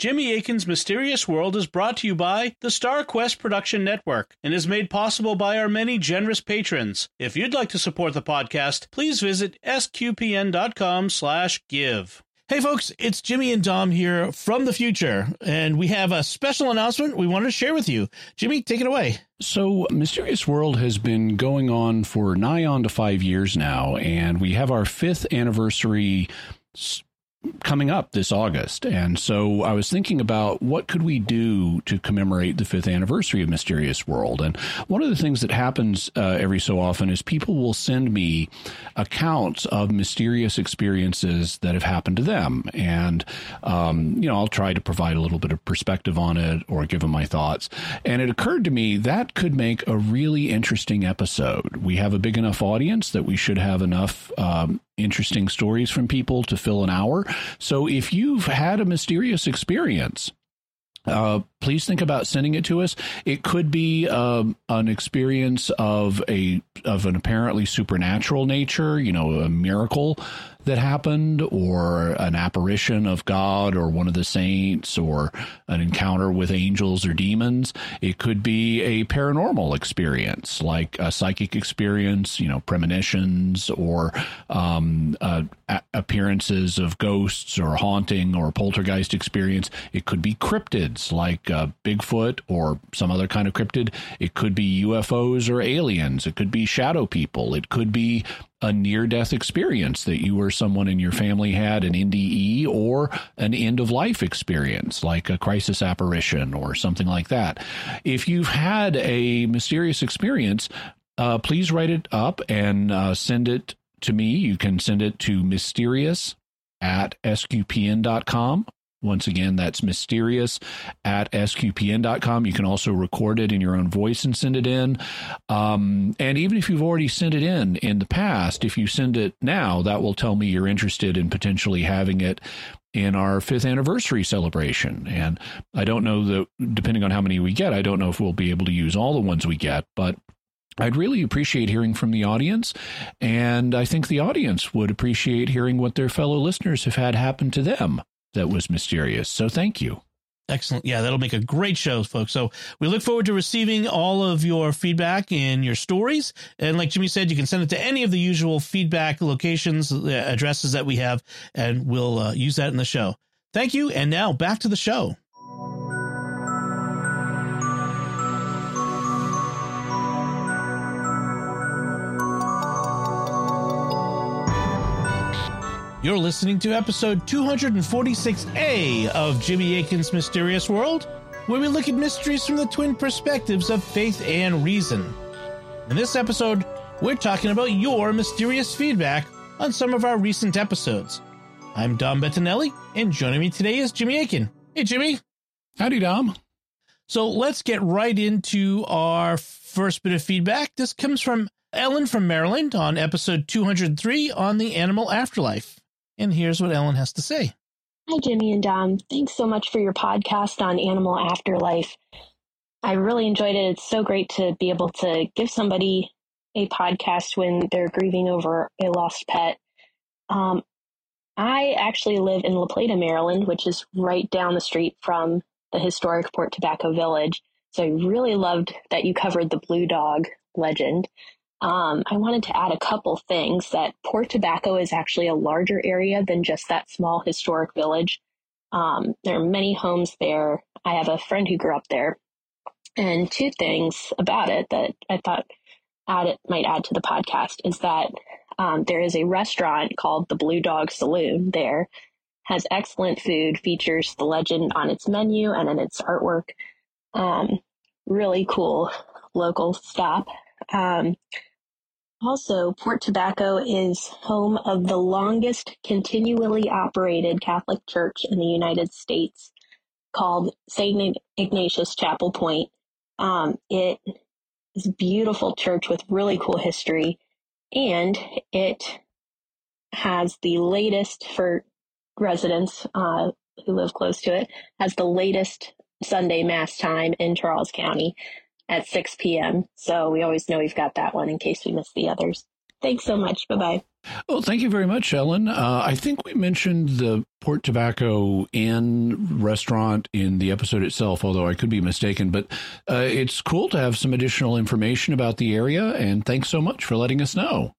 Jimmy Akin's Mysterious World is brought to you by the Star Quest Production Network and is made possible by our many generous patrons. If you'd like to support the podcast, please visit sqpn.com/give. Hey folks, it's Jimmy and Dom here from the future, and we have a special announcement we wanted to share with you. Jimmy, take it away. So, Mysterious World has been going on for nigh on to five years now, and we have our fifth anniversary coming up this August. And so I was thinking about what could we do to commemorate the fifth anniversary of Mysterious World. And one of the things that happens uh, every so often is people will send me accounts of mysterious experiences that have happened to them. And, um, you know, I'll try to provide a little bit of perspective on it or give them my thoughts. And it occurred to me that could make a really interesting episode. We have a big enough audience that we should have enough um, interesting stories from people to fill an hour. So if you've had a mysterious experience, uh, please think about sending it to us. It could be um, an experience of a of an apparently supernatural nature, you know, a miracle that happened, or an apparition of God, or one of the saints, or an encounter with angels or demons. It could be a paranormal experience, like a psychic experience, you know, premonitions, or um, uh, appearances of ghosts, or haunting, or poltergeist experience. It could be cryptids, like uh, Bigfoot or some other kind of cryptid. It could be UFOs or aliens. It could be shadow people. It could be a near death experience that you or someone in your family had an NDE or an end of life experience, like a crisis apparition or something like that. If you've had a mysterious experience, uh, please write it up and uh, send it to me. You can send it to mysterious at sqpn.com once again, that's mysterious at sqpn.com. You can also record it in your own voice and send it in. Um, and even if you've already sent it in in the past, if you send it now, that will tell me you're interested in potentially having it in our fifth anniversary celebration. And I don't know that, depending on how many we get, I don't know if we'll be able to use all the ones we get, but I'd really appreciate hearing from the audience, and I think the audience would appreciate hearing what their fellow listeners have had happen to them that was mysterious. So thank you. Excellent. Yeah, that'll make a great show, folks. So we look forward to receiving all of your feedback and your stories. And like Jimmy said, you can send it to any of the usual feedback locations, uh, addresses that we have, and we'll uh, use that in the show. Thank you. And now back to the show. You're listening to episode 246A of Jimmy Akin's Mysterious World, where we look at mysteries from the twin perspectives of faith and reason. In this episode, we're talking about your mysterious feedback on some of our recent episodes. I'm Dom Bettinelli, and joining me today is Jimmy Akin. Hey, Jimmy. Howdy, Dom. So let's get right into our first bit of feedback. This comes from Ellen from Maryland on episode 203 on the animal afterlife. And here's what Ellen has to say. Hi, Jimmy and Dom. Thanks so much for your podcast on Animal Afterlife. I really enjoyed it. It's so great to be able to give somebody a podcast when they're grieving over a lost pet. Um, I actually live in La Plata, Maryland, which is right down the street from the historic Port Tobacco Village. So I really loved that you covered the blue dog legend. Um, I wanted to add a couple things that Port Tobacco is actually a larger area than just that small historic village. Um, there are many homes there. I have a friend who grew up there. And two things about it that I thought add it, might add to the podcast is that um, there is a restaurant called the Blue Dog Saloon there, has excellent food, features the legend on its menu and in its artwork. Um, really cool local stop. Um, also, Port Tobacco is home of the longest continually operated Catholic church in the United States called St. Ignatius Chapel Point. Um, it is a beautiful church with really cool history, and it has the latest for residents uh, who live close to it, has the latest Sunday Mass time in Charles County at 6 p.m. So we always know we've got that one in case we miss the others. Thanks so much. Bye bye. Well, thank you very much, Ellen. Uh, I think we mentioned the Port Tobacco Inn restaurant in the episode itself, although I could be mistaken. But uh, it's cool to have some additional information about the area, and thanks so much for letting us know.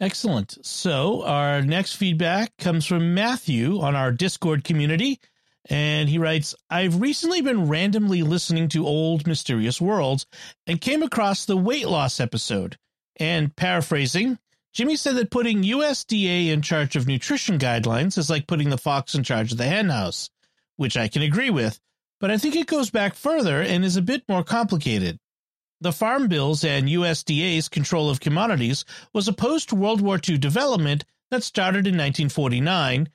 Excellent. So, our next feedback comes from Matthew on our Discord community. And he writes, I've recently been randomly listening to old Mysterious Worlds and came across the weight loss episode. And paraphrasing, Jimmy said that putting USDA in charge of nutrition guidelines is like putting the fox in charge of the henhouse, which I can agree with, but I think it goes back further and is a bit more complicated. The Farm Bills and USDA's control of commodities was a post World War II development that started in 1949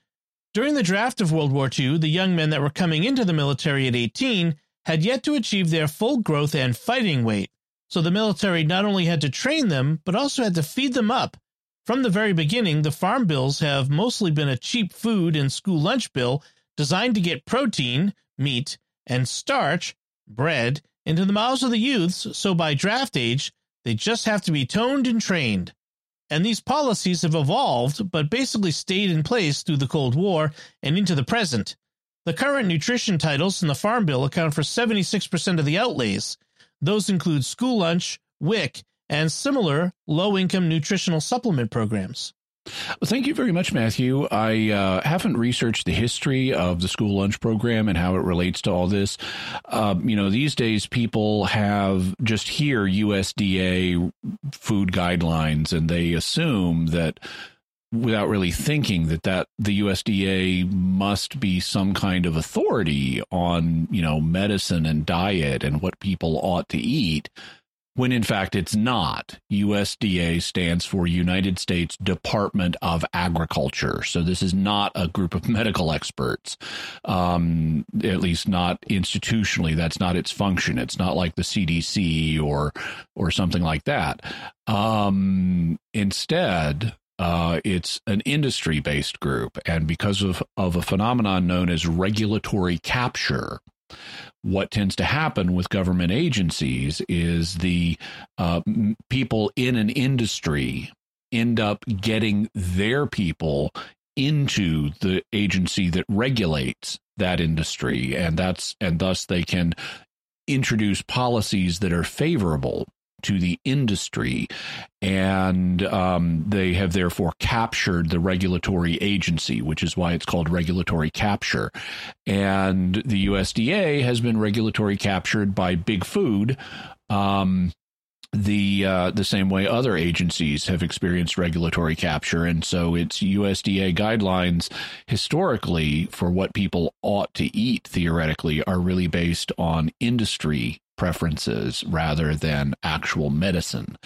during the draft of World War II, the young men that were coming into the military at 18 had yet to achieve their full growth and fighting weight, so the military not only had to train them, but also had to feed them up. From the very beginning, the farm bills have mostly been a cheap food and school lunch bill designed to get protein, meat, and starch, bread, into the mouths of the youths, so by draft age, they just have to be toned and trained. And these policies have evolved, but basically stayed in place through the Cold War and into the present. The current nutrition titles in the Farm Bill account for 76% of the outlays. Those include school lunch, WIC, and similar low income nutritional supplement programs. Well, thank you very much, Matthew. I uh, haven't researched the history of the school lunch program and how it relates to all this. Um, you know, these days people have just hear USDA food guidelines and they assume that without really thinking that that the USDA must be some kind of authority on, you know, medicine and diet and what people ought to eat when in fact it's not. USDA stands for United States Department of Agriculture. So this is not a group of medical experts, um, at least not institutionally. That's not its function. It's not like the CDC or or something like that. Um, instead, uh, it's an industry based group, and because of of a phenomenon known as regulatory capture what tends to happen with government agencies is the uh, people in an industry end up getting their people into the agency that regulates that industry and that's and thus they can introduce policies that are favorable to the industry, and um, they have therefore captured the regulatory agency, which is why it's called regulatory capture. And the USDA has been regulatory captured by Big Food. Um, the uh, the same way other agencies have experienced regulatory capture, and so it's USDA guidelines historically for what people ought to eat theoretically are really based on industry preferences rather than actual medicine.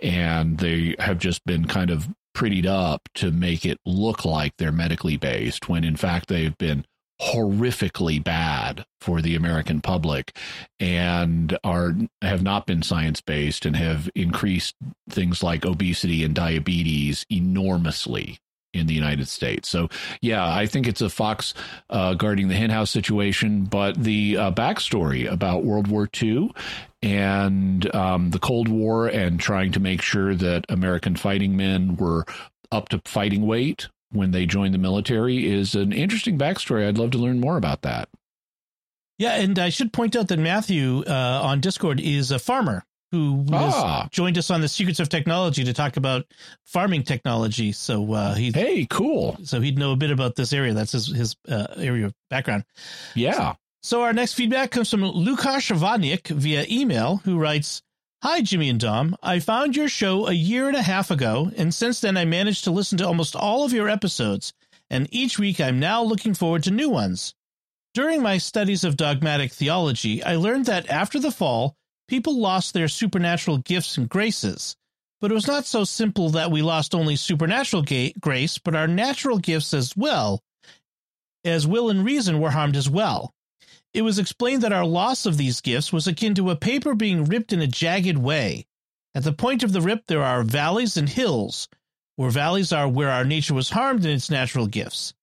And they have just been kind of prettied up to make it look like they're medically based when in fact they've been horrifically bad for the American public and are have not been science based and have increased things like obesity and diabetes enormously in the United States. So, yeah, I think it's a fox uh, guarding the henhouse situation. But the uh, backstory about World War II and um, the Cold War and trying to make sure that American fighting men were up to fighting weight when they joined the military is an interesting backstory. I'd love to learn more about that. Yeah, and I should point out that Matthew uh, on Discord is a farmer who ah. joined us on the Secrets of Technology to talk about farming technology. So uh, he hey, cool. So he'd know a bit about this area. That's his his uh, area of background. Yeah. So, so, our next feedback comes from Lukasz Vodnik via email, who writes. Hi, Jimmy and Dom. I found your show a year and a half ago, and since then I managed to listen to almost all of your episodes, and each week I'm now looking forward to new ones. During my studies of dogmatic theology, I learned that after the fall, people lost their supernatural gifts and graces. But it was not so simple that we lost only supernatural ga- grace, but our natural gifts as well, as will and reason were harmed as well. It was explained that our loss of these gifts was akin to a paper being ripped in a jagged way. At the point of the rip, there are valleys and hills, where valleys are where our nature was harmed in its natural gifts.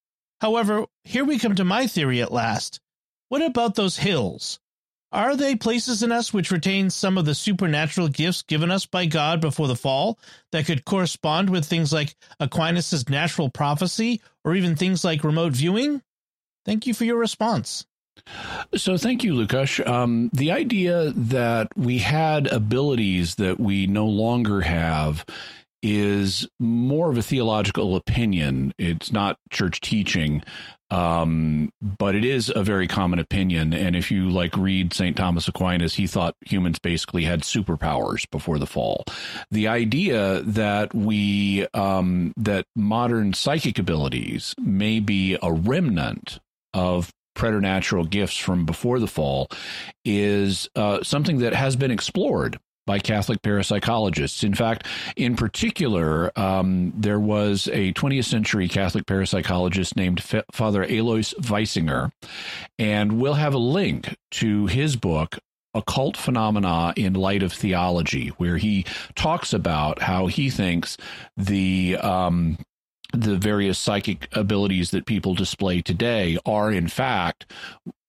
However, here we come to my theory at last. What about those hills? Are they places in us which retain some of the supernatural gifts given us by God before the fall that could correspond with things like Aquinas' natural prophecy or even things like remote viewing? Thank you for your response. So, thank you, Lukash. Um, the idea that we had abilities that we no longer have is more of a theological opinion. It's not church teaching, um, but it is a very common opinion. And if you like read St. Thomas Aquinas, he thought humans basically had superpowers before the fall. The idea that we um, that modern psychic abilities may be a remnant of preternatural gifts from before the fall is uh, something that has been explored by Catholic parapsychologists. In fact, in particular, um, there was a 20th century Catholic parapsychologist named F- Father Alois Wiesinger, and we'll have a link to his book. Occult Phenomena in Light of Theology, where he talks about how he thinks the um, the various psychic abilities that people display today are, in fact,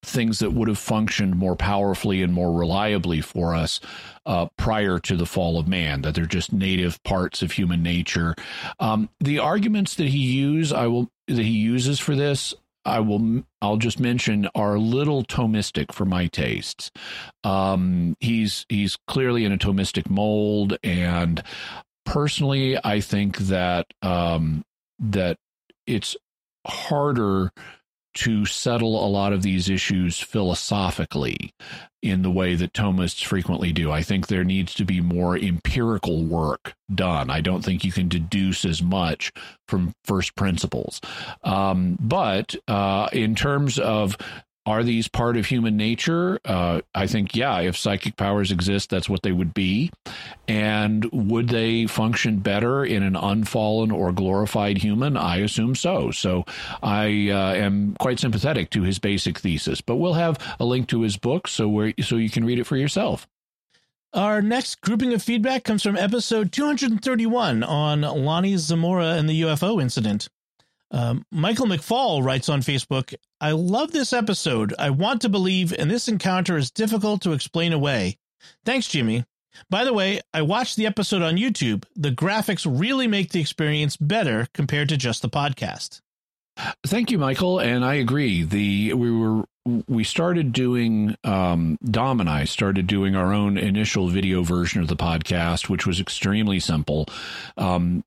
things that would have functioned more powerfully and more reliably for us uh, prior to the fall of man. That they're just native parts of human nature. Um, the arguments that he use, I will that he uses for this. I will. I'll just mention are a little Thomistic for my tastes. Um, he's he's clearly in a Thomistic mold, and personally, I think that um, that it's harder to settle a lot of these issues philosophically in the way that Thomists frequently do. I think there needs to be more empirical work done. I don't think you can deduce as much from first principles. Um, but uh, in terms of are these part of human nature? Uh, I think, yeah, if psychic powers exist, that's what they would be. And would they function better in an unfallen or glorified human? I assume so. So I uh, am quite sympathetic to his basic thesis. But we'll have a link to his book so where so you can read it for yourself. Our next grouping of feedback comes from episode 231 on Lonnie Zamora and the UFO incident. Um, Michael McFall writes on Facebook, I love this episode. I want to believe, and this encounter is difficult to explain away. Thanks, Jimmy. By the way, I watched the episode on YouTube. The graphics really make the experience better compared to just the podcast. Thank you, Michael. And I agree. The we were we started doing um, Dom and I started doing our own initial video version of the podcast, which was extremely simple. Um,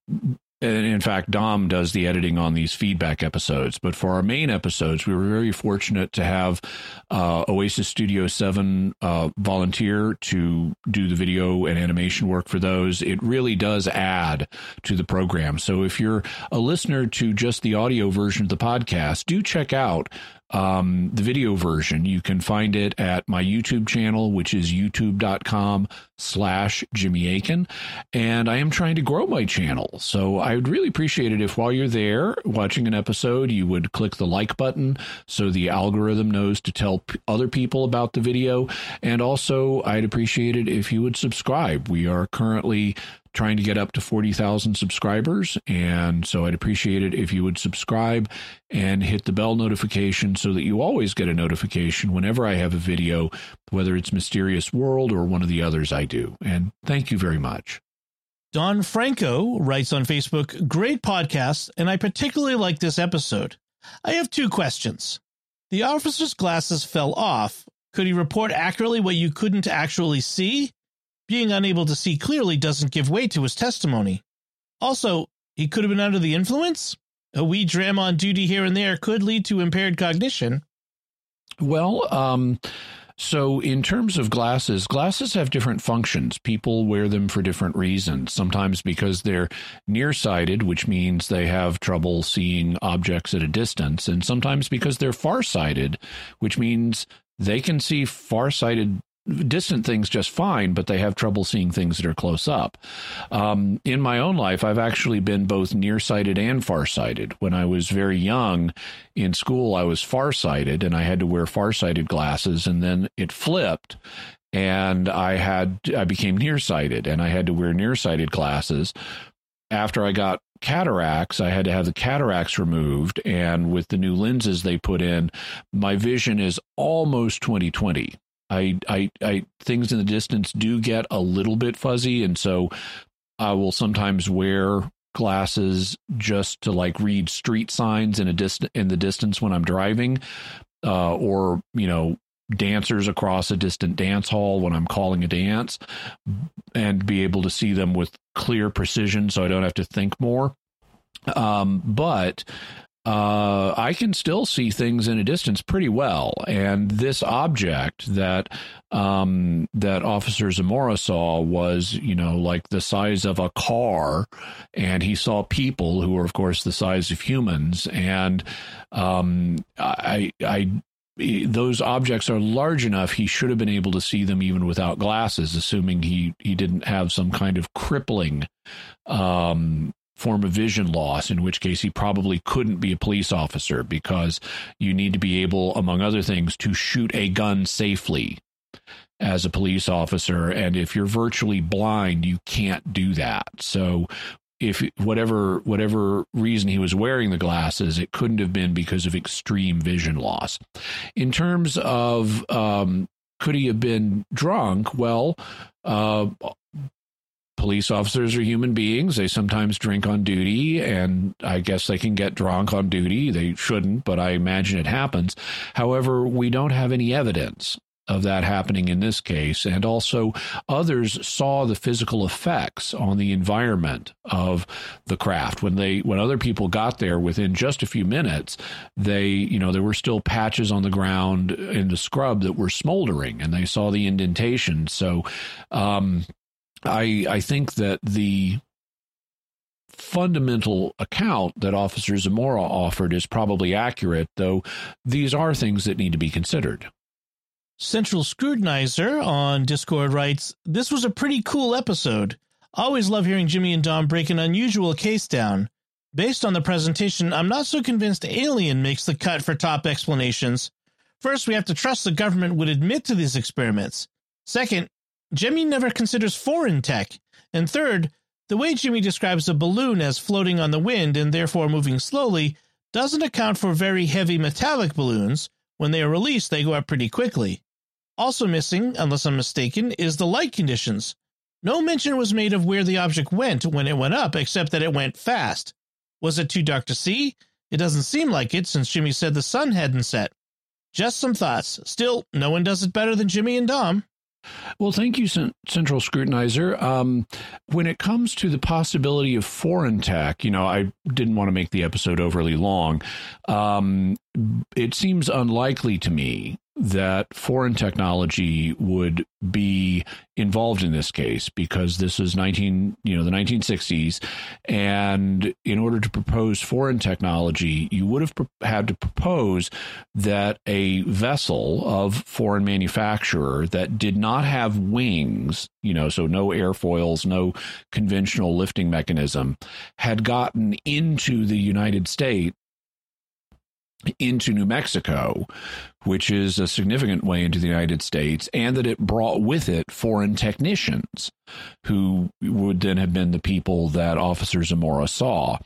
and in fact, Dom does the editing on these feedback episodes. But for our main episodes, we were very fortunate to have uh, Oasis Studio 7 uh, volunteer to do the video and animation work for those. It really does add to the program. So if you're a listener to just the audio version of the podcast, do check out um, the video version. You can find it at my YouTube channel, which is youtube.com slash Jimmy Akin. And I am trying to grow my channel. So I would really appreciate it if while you're there watching an episode, you would click the like button so the algorithm knows to tell p- other people about the video. And also, I'd appreciate it if you would subscribe. We are currently trying to get up to 40,000 subscribers. And so I'd appreciate it if you would subscribe and hit the bell notification so that you always get a notification whenever I have a video, whether it's Mysterious World or one of the others I do. And thank you very much. Don Franco writes on Facebook, great podcast, and I particularly like this episode. I have two questions. The officer's glasses fell off. Could he report accurately what you couldn't actually see? being unable to see clearly doesn't give weight to his testimony. Also, he could have been under the influence. A wee dram on duty here and there could lead to impaired cognition. Well, um, so in terms of glasses, glasses have different functions. People wear them for different reasons. Sometimes because they're nearsighted, which means they have trouble seeing objects at a distance, and sometimes because they're farsighted, which means they can see farsighted distant things just fine, but they have trouble seeing things that are close up. Um, in my own life, I've actually been both nearsighted and farsighted. When I was very young in school, I was farsighted and I had to wear farsighted glasses, and then it flipped. And I had I became nearsighted, and I had to wear nearsighted glasses. After I got cataracts, I had to have the cataracts removed, and with the new lenses they put in, my vision is almost 2020 I, I, I, things in the distance do get a little bit fuzzy, and so I will sometimes wear glasses just to like read street signs in a dist- in the distance when I'm driving, uh, or you know dancers across a distant dance hall when I'm calling a dance, and be able to see them with clear precision, so I don't have to think more. Um, but uh, I can still see things in a distance pretty well. And this object that um, that Officer Zamora saw was, you know, like the size of a car, and he saw people who were, of course, the size of humans. And um, I, I those objects are large enough he should have been able to see them even without glasses assuming he he didn't have some kind of crippling um, form of vision loss, in which case he probably couldn't be a police officer because you need to be able, among other things, to shoot a gun safely as a police officer. And if you're virtually blind, you can't do that. So if whatever whatever reason he was wearing the glasses, it couldn't have been because of extreme vision loss. In terms of um, could he have been drunk? Well, uh, police officers are human beings. They sometimes drink on duty, and I guess they can get drunk on duty. They shouldn't, but I imagine it happens. However, we don't have any evidence of that happening in this case. And also, others saw the physical effects on the environment of the craft. When they, when other people got there within just a few minutes, they, you know, there were still patches on the ground in the scrub that were smoldering, and they saw the indentation. So, um, I I think that the fundamental account that Officer Zamora offered is probably accurate, though these are things that need to be considered. Central Scrutinizer on Discord writes, This was a pretty cool episode. Always love hearing Jimmy and Dom break an unusual case down. Based on the presentation, I'm not so convinced Alien makes the cut for top explanations. First, we have to trust the government would admit to these experiments. Second, Jimmy never considers foreign tech. And third, the way Jimmy describes a balloon as floating on the wind and therefore moving slowly doesn't account for very heavy metallic balloons. When they are released, they go up pretty quickly. Also missing, unless I'm mistaken, is the light conditions. No mention was made of where the object went when it went up, except that it went fast. Was it too dark to see? It doesn't seem like it since Jimmy said the sun hadn't set. Just some thoughts. Still, no one does it better than Jimmy and Dom. Well, thank you, Central Scrutinizer. Um, when it comes to the possibility of foreign tech, you know, I didn't want to make the episode overly long. Um, it seems unlikely to me that foreign technology would be involved in this case because this is 19 you know the 1960s and in order to propose foreign technology you would have had to propose that a vessel of foreign manufacturer that did not have wings you know so no airfoils no conventional lifting mechanism had gotten into the United States into New Mexico, which is a significant way into the United States, and that it brought with it foreign technicians who would then have been the people that Officer Zamora saw.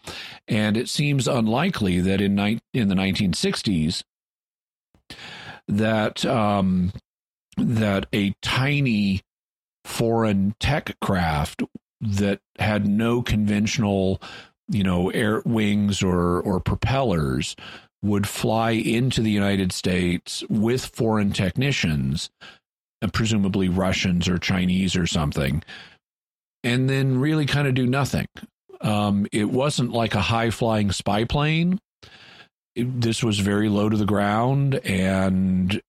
And it seems unlikely that in, ni- in the 1960s that um, that a tiny foreign tech craft that had no conventional you know air wings or or propellers would fly into the United States with foreign technicians, uh, presumably Russians or Chinese or something, and then really kind of do nothing. Um, it wasn't like a high flying spy plane. It, this was very low to the ground, and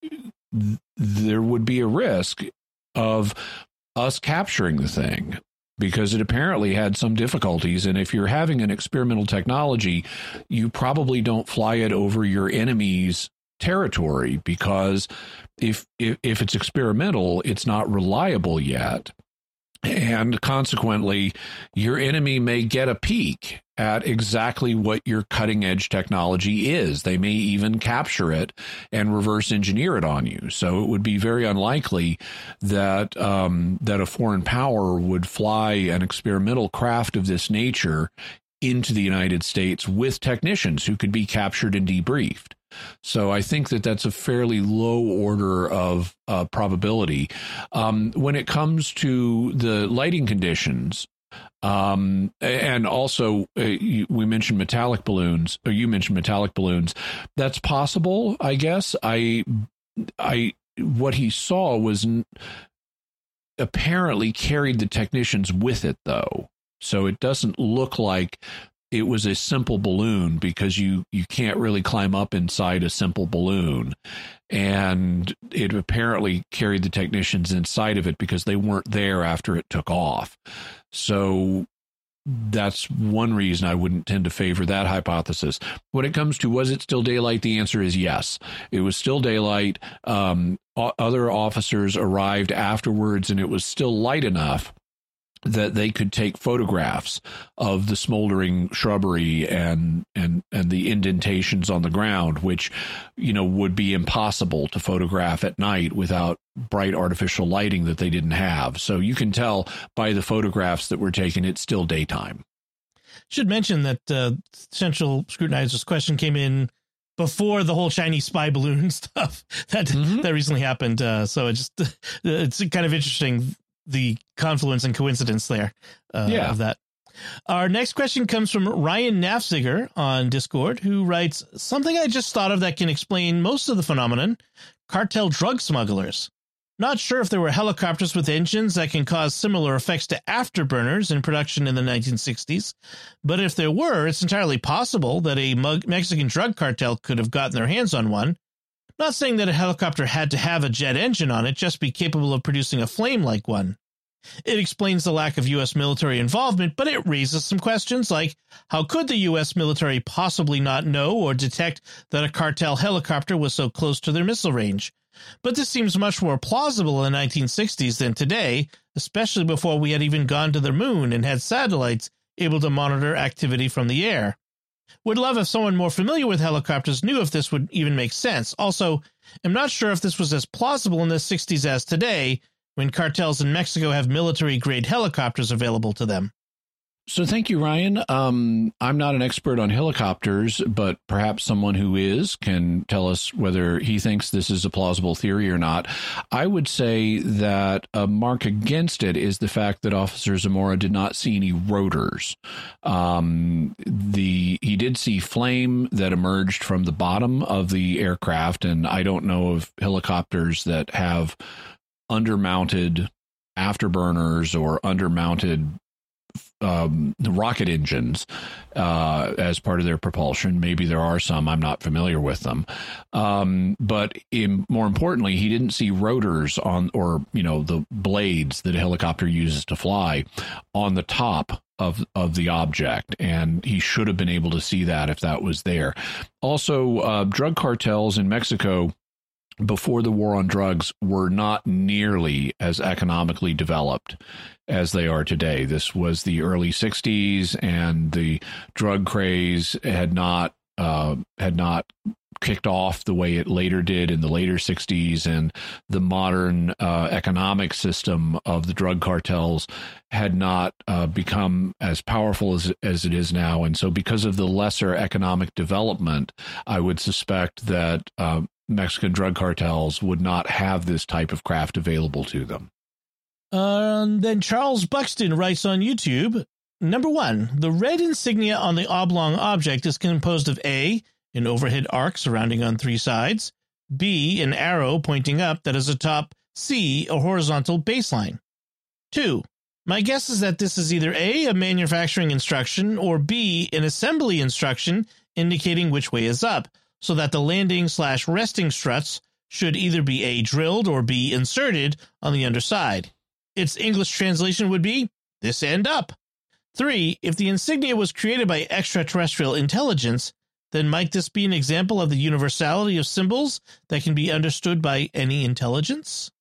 th- there would be a risk of us capturing the thing because it apparently had some difficulties. And if you're having an experimental technology, you probably don't fly it over your enemy's territory because if, if, if it's experimental, it's not reliable yet. And consequently, your enemy may get a peek at exactly what your cutting edge technology is. They may even capture it and reverse engineer it on you. So it would be very unlikely that um, that a foreign power would fly an experimental craft of this nature into the United States with technicians who could be captured and debriefed. So I think that that's a fairly low order of uh, probability. Um, when it comes to the lighting conditions, um, and also, uh, you, we mentioned metallic balloons, or you mentioned metallic balloons. That's possible, I guess. I, I, what he saw was n- apparently carried the technicians with it, though. So it doesn't look like it was a simple balloon because you you can't really climb up inside a simple balloon and it apparently carried the technicians inside of it because they weren't there after it took off so that's one reason I wouldn't tend to favor that hypothesis. When it comes to was it still daylight, the answer is yes. It was still daylight. Um, other officers arrived afterwards, and it was still light enough that they could take photographs of the smoldering shrubbery and and and the indentations on the ground which you know would be impossible to photograph at night without bright artificial lighting that they didn't have so you can tell by the photographs that were taken it's still daytime should mention that uh, central scrutinizer's question came in before the whole Chinese spy balloon stuff that mm-hmm. that recently happened. Uh, so it just it's kind of interesting the confluence and coincidence there uh, yeah. of that. Our next question comes from Ryan Nafziger on Discord, who writes something I just thought of that can explain most of the phenomenon cartel drug smugglers. Not sure if there were helicopters with engines that can cause similar effects to afterburners in production in the 1960s, but if there were, it's entirely possible that a Mexican drug cartel could have gotten their hands on one not saying that a helicopter had to have a jet engine on it, just be capable of producing a flame like one. It explains the lack of U.S. military involvement, but it raises some questions like how could the U.S. military possibly not know or detect that a cartel helicopter was so close to their missile range? But this seems much more plausible in the 1960s than today, especially before we had even gone to the moon and had satellites able to monitor activity from the air. Would love if someone more familiar with helicopters knew if this would even make sense. Also, I'm not sure if this was as plausible in the 60s as today, when cartels in Mexico have military grade helicopters available to them. So thank you, Ryan. Um, I'm not an expert on helicopters, but perhaps someone who is can tell us whether he thinks this is a plausible theory or not. I would say that a mark against it is the fact that Officer Zamora did not see any rotors. Um, the he did see flame that emerged from the bottom of the aircraft, and I don't know of helicopters that have undermounted afterburners or undermounted um, the rocket engines uh, as part of their propulsion. Maybe there are some. I'm not familiar with them. Um, but in, more importantly, he didn't see rotors on, or you know, the blades that a helicopter uses to fly on the top of of the object, and he should have been able to see that if that was there. Also, uh, drug cartels in Mexico before the war on drugs were not nearly as economically developed as they are today. This was the early 60s and the drug craze had not uh, had not kicked off the way it later did in the later 60s and the modern uh, economic system of the drug cartels had not uh, become as powerful as, as it is now and so because of the lesser economic development i would suspect that uh, Mexican drug cartels would not have this type of craft available to them. Uh, then Charles Buxton writes on YouTube Number one, the red insignia on the oblong object is composed of A, an overhead arc surrounding on three sides, B, an arrow pointing up that is atop, C, a horizontal baseline. Two, my guess is that this is either A, a manufacturing instruction, or B, an assembly instruction indicating which way is up, so that the landing slash resting struts should either be A drilled or B inserted on the underside. Its English translation would be this end up. Three, if the insignia was created by extraterrestrial intelligence, then might this be an example of the universality of symbols that can be understood by any intelligence?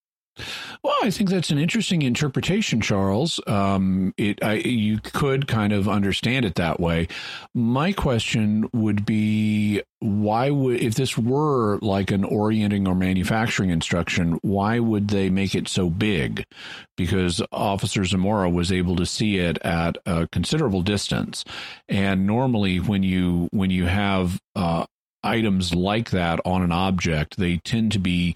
Well, I think that's an interesting interpretation, Charles. Um, it I, you could kind of understand it that way. My question would be, why would if this were like an orienting or manufacturing instruction, why would they make it so big? Because Officer Zamora was able to see it at a considerable distance, and normally when you when you have uh, items like that on an object, they tend to be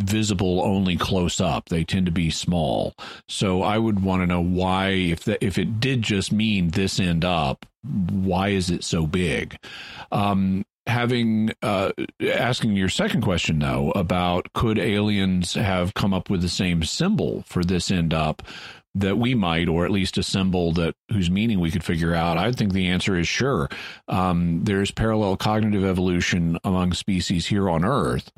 visible only close up. They tend to be small. So I would want to know why, if the, if it did just mean this end up, why is it so big? Um, having uh, asking your second question though about could aliens have come up with the same symbol for this end up that we might, or at least a symbol that whose meaning we could figure out? I think the answer is sure. Um, there's parallel cognitive evolution among species here on Earth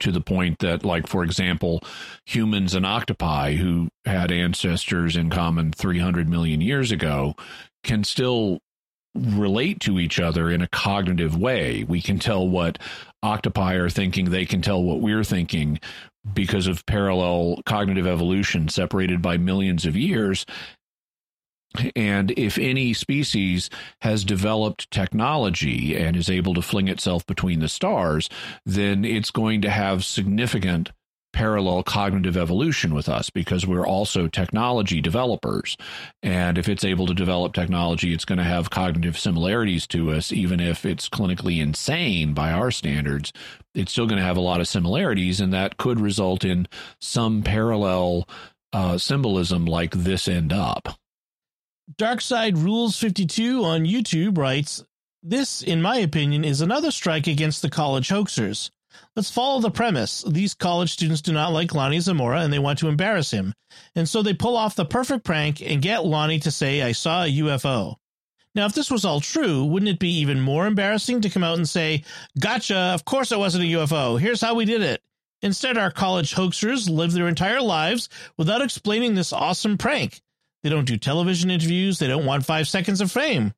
to the point that, like, for example, humans and octopi who had ancestors in common 300 million years ago can still relate to each other in a cognitive way. We can tell what octopi are thinking, they can tell what we're thinking because of parallel cognitive evolution separated by millions of years. And if any species has developed technology and is able to fling itself between the stars, then it's going to have significant parallel cognitive evolution with us because we're also technology developers. And if it's able to develop technology, it's going to have cognitive similarities to us, even if it's clinically insane by our standards. It's still going to have a lot of similarities, and that could result in some parallel uh, symbolism like this end up. Dark Side Rules 52 on YouTube writes, This, in my opinion, is another strike against the college hoaxers. Let's follow the premise. These college students do not like Lonnie Zamora and they want to embarrass him. And so they pull off the perfect prank and get Lonnie to say, I saw a UFO. Now, if this was all true, wouldn't it be even more embarrassing to come out and say, Gotcha, of course it wasn't a UFO. Here's how we did it. Instead, our college hoaxers live their entire lives without explaining this awesome prank. They don't do television interviews. They don't want five seconds of fame.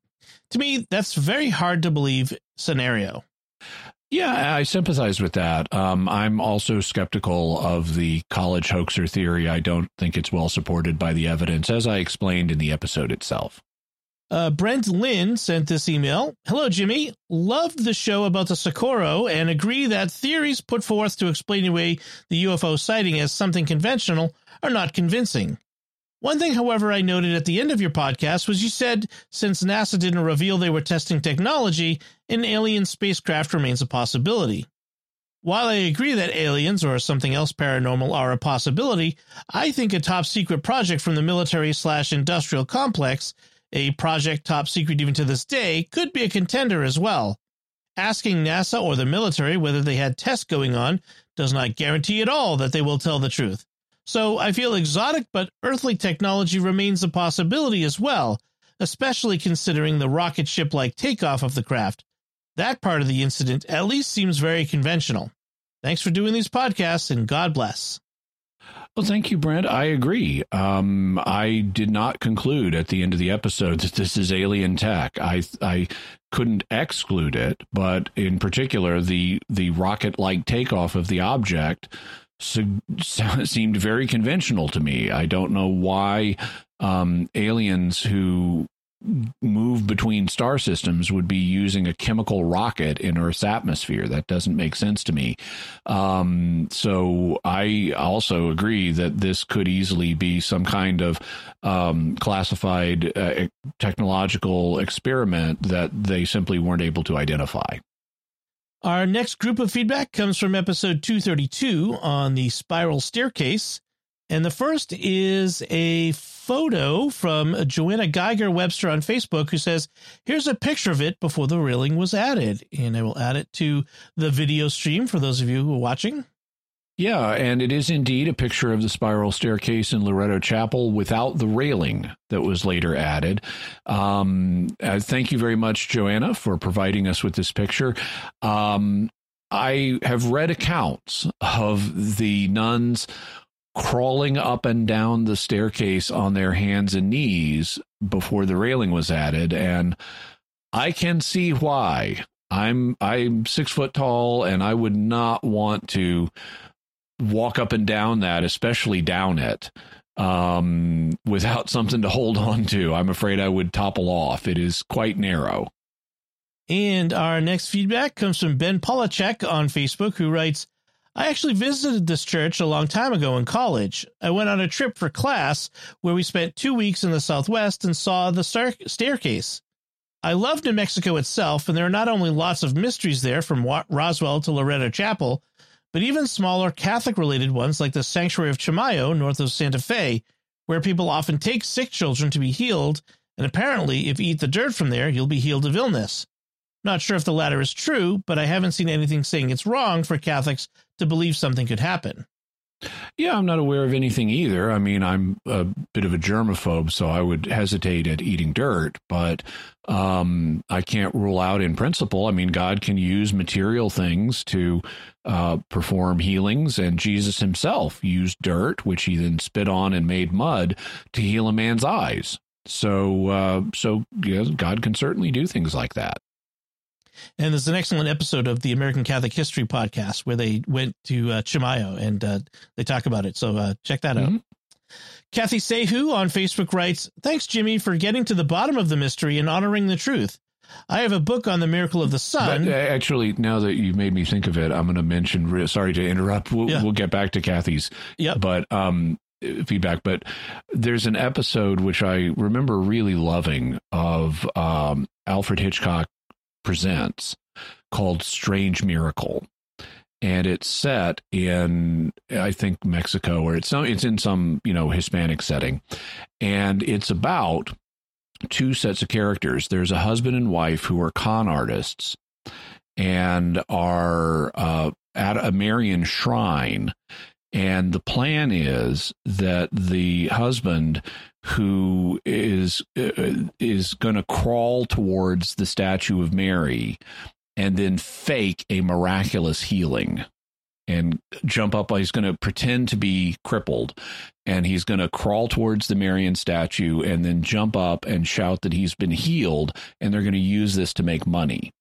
To me, that's very hard to believe scenario. Yeah, I sympathize with that. Um, I'm also skeptical of the college hoaxer theory. I don't think it's well supported by the evidence, as I explained in the episode itself. Uh, Brent Lynn sent this email. Hello, Jimmy. Loved the show about the Socorro and agree that theories put forth to explain away the UFO sighting as something conventional are not convincing. One thing, however, I noted at the end of your podcast was you said since NASA didn't reveal they were testing technology, an alien spacecraft remains a possibility. While I agree that aliens or something else paranormal are a possibility, I think a top secret project from the military slash industrial complex, a project top secret even to this day, could be a contender as well. Asking NASA or the military whether they had tests going on does not guarantee at all that they will tell the truth. So I feel exotic but earthly technology remains a possibility as well, especially considering the rocket ship like takeoff of the craft. That part of the incident at least seems very conventional. Thanks for doing these podcasts and God bless. Well, thank you, Brent. I agree. Um, I did not conclude at the end of the episode that this is alien tech. I I couldn't exclude it, but in particular, the the rocket like takeoff of the object seemed very conventional to me. I don't know why um, aliens who move between star systems would be using a chemical rocket in Earth's atmosphere. That doesn't make sense to me. Um, so I also agree that this could easily be some kind of um, classified uh, technological experiment that they simply weren't able to identify. Our next group of feedback comes from episode 232 on the spiral staircase. And the first is a photo from Joanna Geiger Webster on Facebook who says, Here's a picture of it before the railing was added. And I will add it to the video stream for those of you who are watching. Yeah, and it is indeed a picture of the spiral staircase in Loretto Chapel without the railing that was later added. Um, uh, thank you very much, Joanna, for providing us with this picture. Um, I have read accounts of the nuns crawling up and down the staircase on their hands and knees before the railing was added, and I can see why. I'm I'm six foot tall, and I would not want to walk up and down that, especially down it, um, without something to hold on to. I'm afraid I would topple off. It is quite narrow. And our next feedback comes from Ben Polachek on Facebook, who writes, I actually visited this church a long time ago in college. I went on a trip for class where we spent two weeks in the Southwest and saw the star- staircase. I love New Mexico itself, and there are not only lots of mysteries there from Roswell to Loretto Chapel, but even smaller Catholic related ones like the Sanctuary of Chimayo north of Santa Fe, where people often take sick children to be healed, and apparently, if you eat the dirt from there, you'll be healed of illness. Not sure if the latter is true, but I haven't seen anything saying it's wrong for Catholics to believe something could happen. Yeah, I'm not aware of anything either. I mean, I'm a bit of a germaphobe, so I would hesitate at eating dirt, but um, I can't rule out in principle. I mean, God can use material things to uh, perform healings, and Jesus himself used dirt, which he then spit on and made mud to heal a man's eyes. So, uh, so yeah, God can certainly do things like that. And there's an excellent episode of the American Catholic History podcast where they went to uh, Chimayo and uh, they talk about it. So uh, check that mm-hmm. out. Kathy Sehu on Facebook writes, Thanks, Jimmy, for getting to the bottom of the mystery and honoring the truth. I have a book on the miracle of the sun. But, uh, actually, now that you made me think of it, I'm going to mention. Sorry to interrupt. We'll, yeah. we'll get back to Kathy's. Yeah. But um, feedback. But there's an episode which I remember really loving of um, Alfred Hitchcock presents called Strange Miracle. And it's set in, I think, Mexico, or it's some, it's in some, you know, Hispanic setting, and it's about two sets of characters. There's a husband and wife who are con artists and are uh, at a Marian shrine. And the plan is that the husband who is uh, is going to crawl towards the statue of Mary and then fake a miraculous healing and jump up he's going to pretend to be crippled and he's going to crawl towards the Marian statue and then jump up and shout that he's been healed and they're going to use this to make money.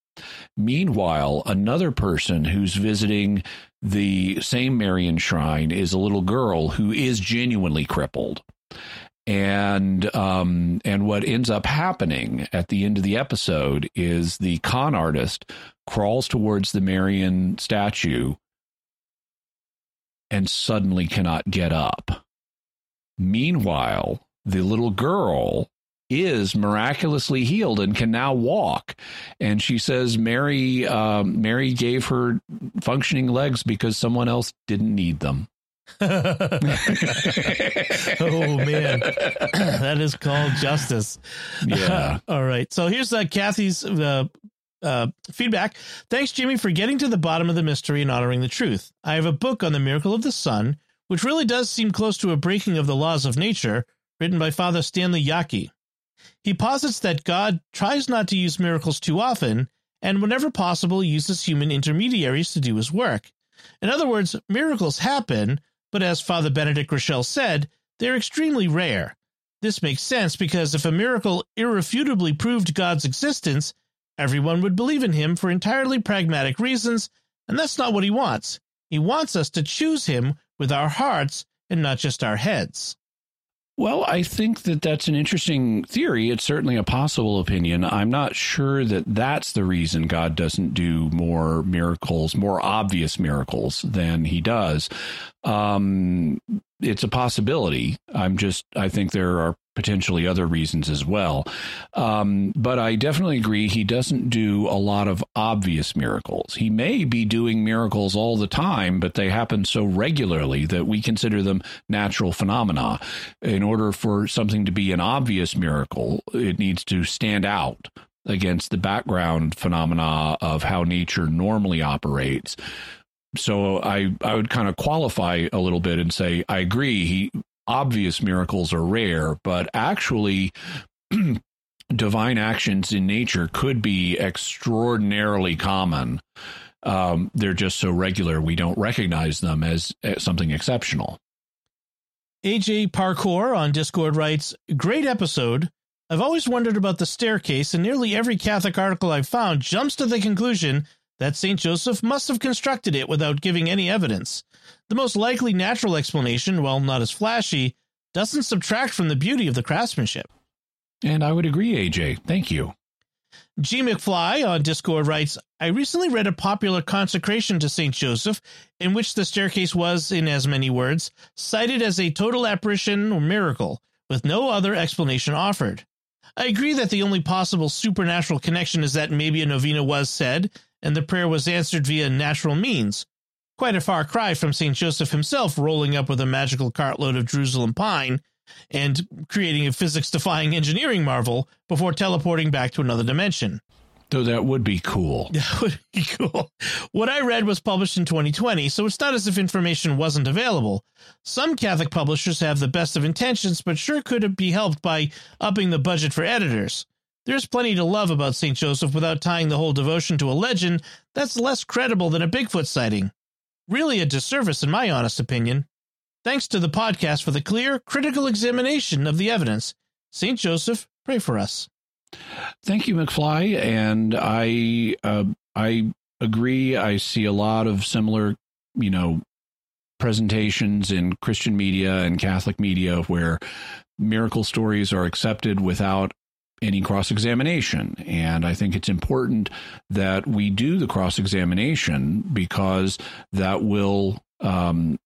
Meanwhile, another person who's visiting the same Marian shrine is a little girl who is genuinely crippled and um, and what ends up happening at the end of the episode is the con artist crawls towards the Marian statue and suddenly cannot get up. Meanwhile, the little girl is miraculously healed and can now walk. And she says Mary um, Mary gave her functioning legs because someone else didn't need them. oh man, that is called justice. Yeah. All right. So here's uh, Kathy's uh, uh, feedback. Thanks, Jimmy, for getting to the bottom of the mystery and honoring the truth. I have a book on the miracle of the sun, which really does seem close to a breaking of the laws of nature, written by Father Stanley Jaki. He posits that God tries not to use miracles too often, and whenever possible, uses human intermediaries to do his work. In other words, miracles happen, but as Father Benedict Groeschel said, they're extremely rare. This makes sense because if a miracle irrefutably proved God's existence, everyone would believe in him for entirely pragmatic reasons, and that's not what he wants. He wants us to choose him with our hearts and not just our heads. Well, I think that that's an interesting theory. It's certainly a possible opinion. I'm not sure that that's the reason God doesn't do more miracles, more obvious miracles than he does. Um, it's a possibility. I'm just, I think there are potentially other reasons as well. Um, but I definitely agree he doesn't do a lot of obvious miracles. He may be doing miracles all the time, but they happen so regularly that we consider them natural phenomena. In order for something to be an obvious miracle, it needs to stand out against the background phenomena of how nature normally operates so I I would kind of qualify a little bit and say I agree. He obvious miracles are rare, but actually, divine actions in nature could be extraordinarily common. Um, they're just so regular we don't recognize them as, as something exceptional. AJ Parkour on Discord writes, Great episode. I've always wondered about the staircase, and nearly every Catholic article I've found jumps to the conclusion that St. Joseph must have constructed it without giving any evidence. The most likely natural explanation, while not as flashy, doesn't subtract from the beauty of the craftsmanship. And I would agree, AJ. Thank you. G. McFly on Discord writes I recently read a popular consecration to St. Joseph in which the staircase was, in as many words, cited as a total apparition or miracle, with no other explanation offered. I agree that the only possible supernatural connection is that maybe a novena was said and the prayer was answered via natural means. Quite a far cry from St. Joseph himself rolling up with a magical cartload of Jerusalem pine and creating a physics defying engineering marvel before teleporting back to another dimension. Though that would be cool. That would be cool. What I read was published in 2020, so it's not as if information wasn't available. Some Catholic publishers have the best of intentions, but sure could be helped by upping the budget for editors. There's plenty to love about St. Joseph without tying the whole devotion to a legend that's less credible than a Bigfoot sighting. Really a disservice, in my honest opinion. Thanks to the podcast for the clear, critical examination of the evidence. St. Joseph, pray for us. Thank you, McFly. And I, uh, I agree. I see a lot of similar, you know, presentations in Christian media and Catholic media where miracle stories are accepted without any cross examination. And I think it's important that we do the cross examination because that will um,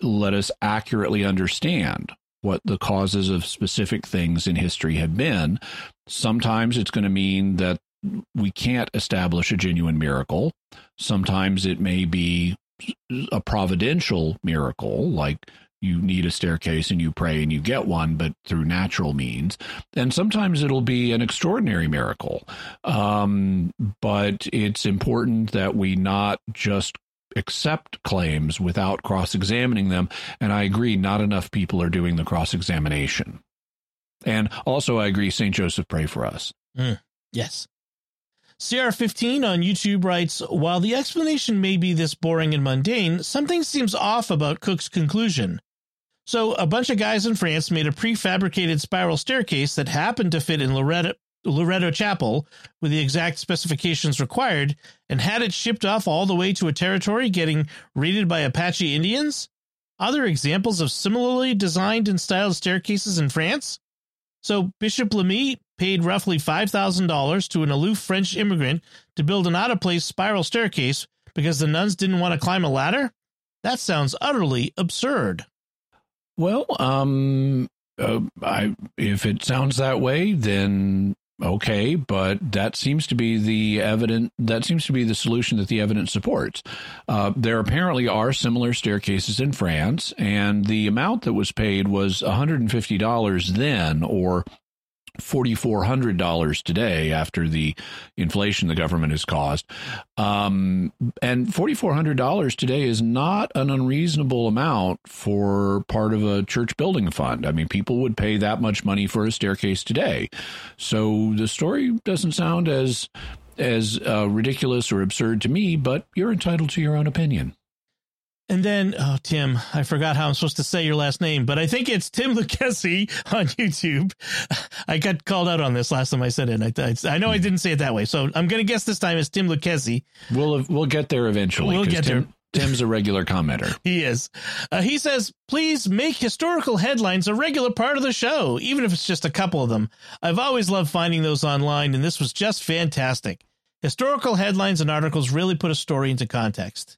let us accurately understand what the causes of specific things in history have been. Sometimes it's going to mean that we can't establish a genuine miracle. Sometimes it may be a providential miracle, like you need a staircase and you pray and you get one, but through natural means. And sometimes it'll be an extraordinary miracle. Um, but it's important that we not just accept claims without cross examining them. And I agree, not enough people are doing the cross examination. And also, I agree, St. Joseph, pray for us. Mm, yes. CR15 on YouTube writes While the explanation may be this boring and mundane, something seems off about Cook's conclusion. So, a bunch of guys in France made a prefabricated spiral staircase that happened to fit in Loretto, Loretto Chapel with the exact specifications required and had it shipped off all the way to a territory getting raided by Apache Indians? Other examples of similarly designed and styled staircases in France? So, Bishop Lamy paid roughly $5,000 to an aloof French immigrant to build an out of place spiral staircase because the nuns didn't want to climb a ladder? That sounds utterly absurd. Well, um, uh, I if it sounds that way, then okay, but that seems to be the evident that seems to be the solution that the evidence supports. Uh, there apparently are similar staircases in France, and the amount that was paid was $150 then, or $4,400 today after the inflation the government has caused. Um, and $4,400 today is not an unreasonable amount for part of a church building fund. I mean, people would pay that much money for a staircase today. So the story doesn't sound as as uh, ridiculous or absurd to me, but you're entitled to your own opinion. And then, oh, Tim, I forgot how I'm supposed to say your last name, but I think it's Tim Lucchesi on YouTube. I got called out on this last time I said it. I, I know I didn't say it that way, so I'm going to guess this time it's Tim Lucchesi. We'll we'll get there eventually. We'll get Tim, there. Tim's a regular commenter. he is. Uh, he says, please make historical headlines a regular part of the show, even if it's just a couple of them. I've always loved finding those online, and this was just fantastic. Historical headlines and articles really put a story into context.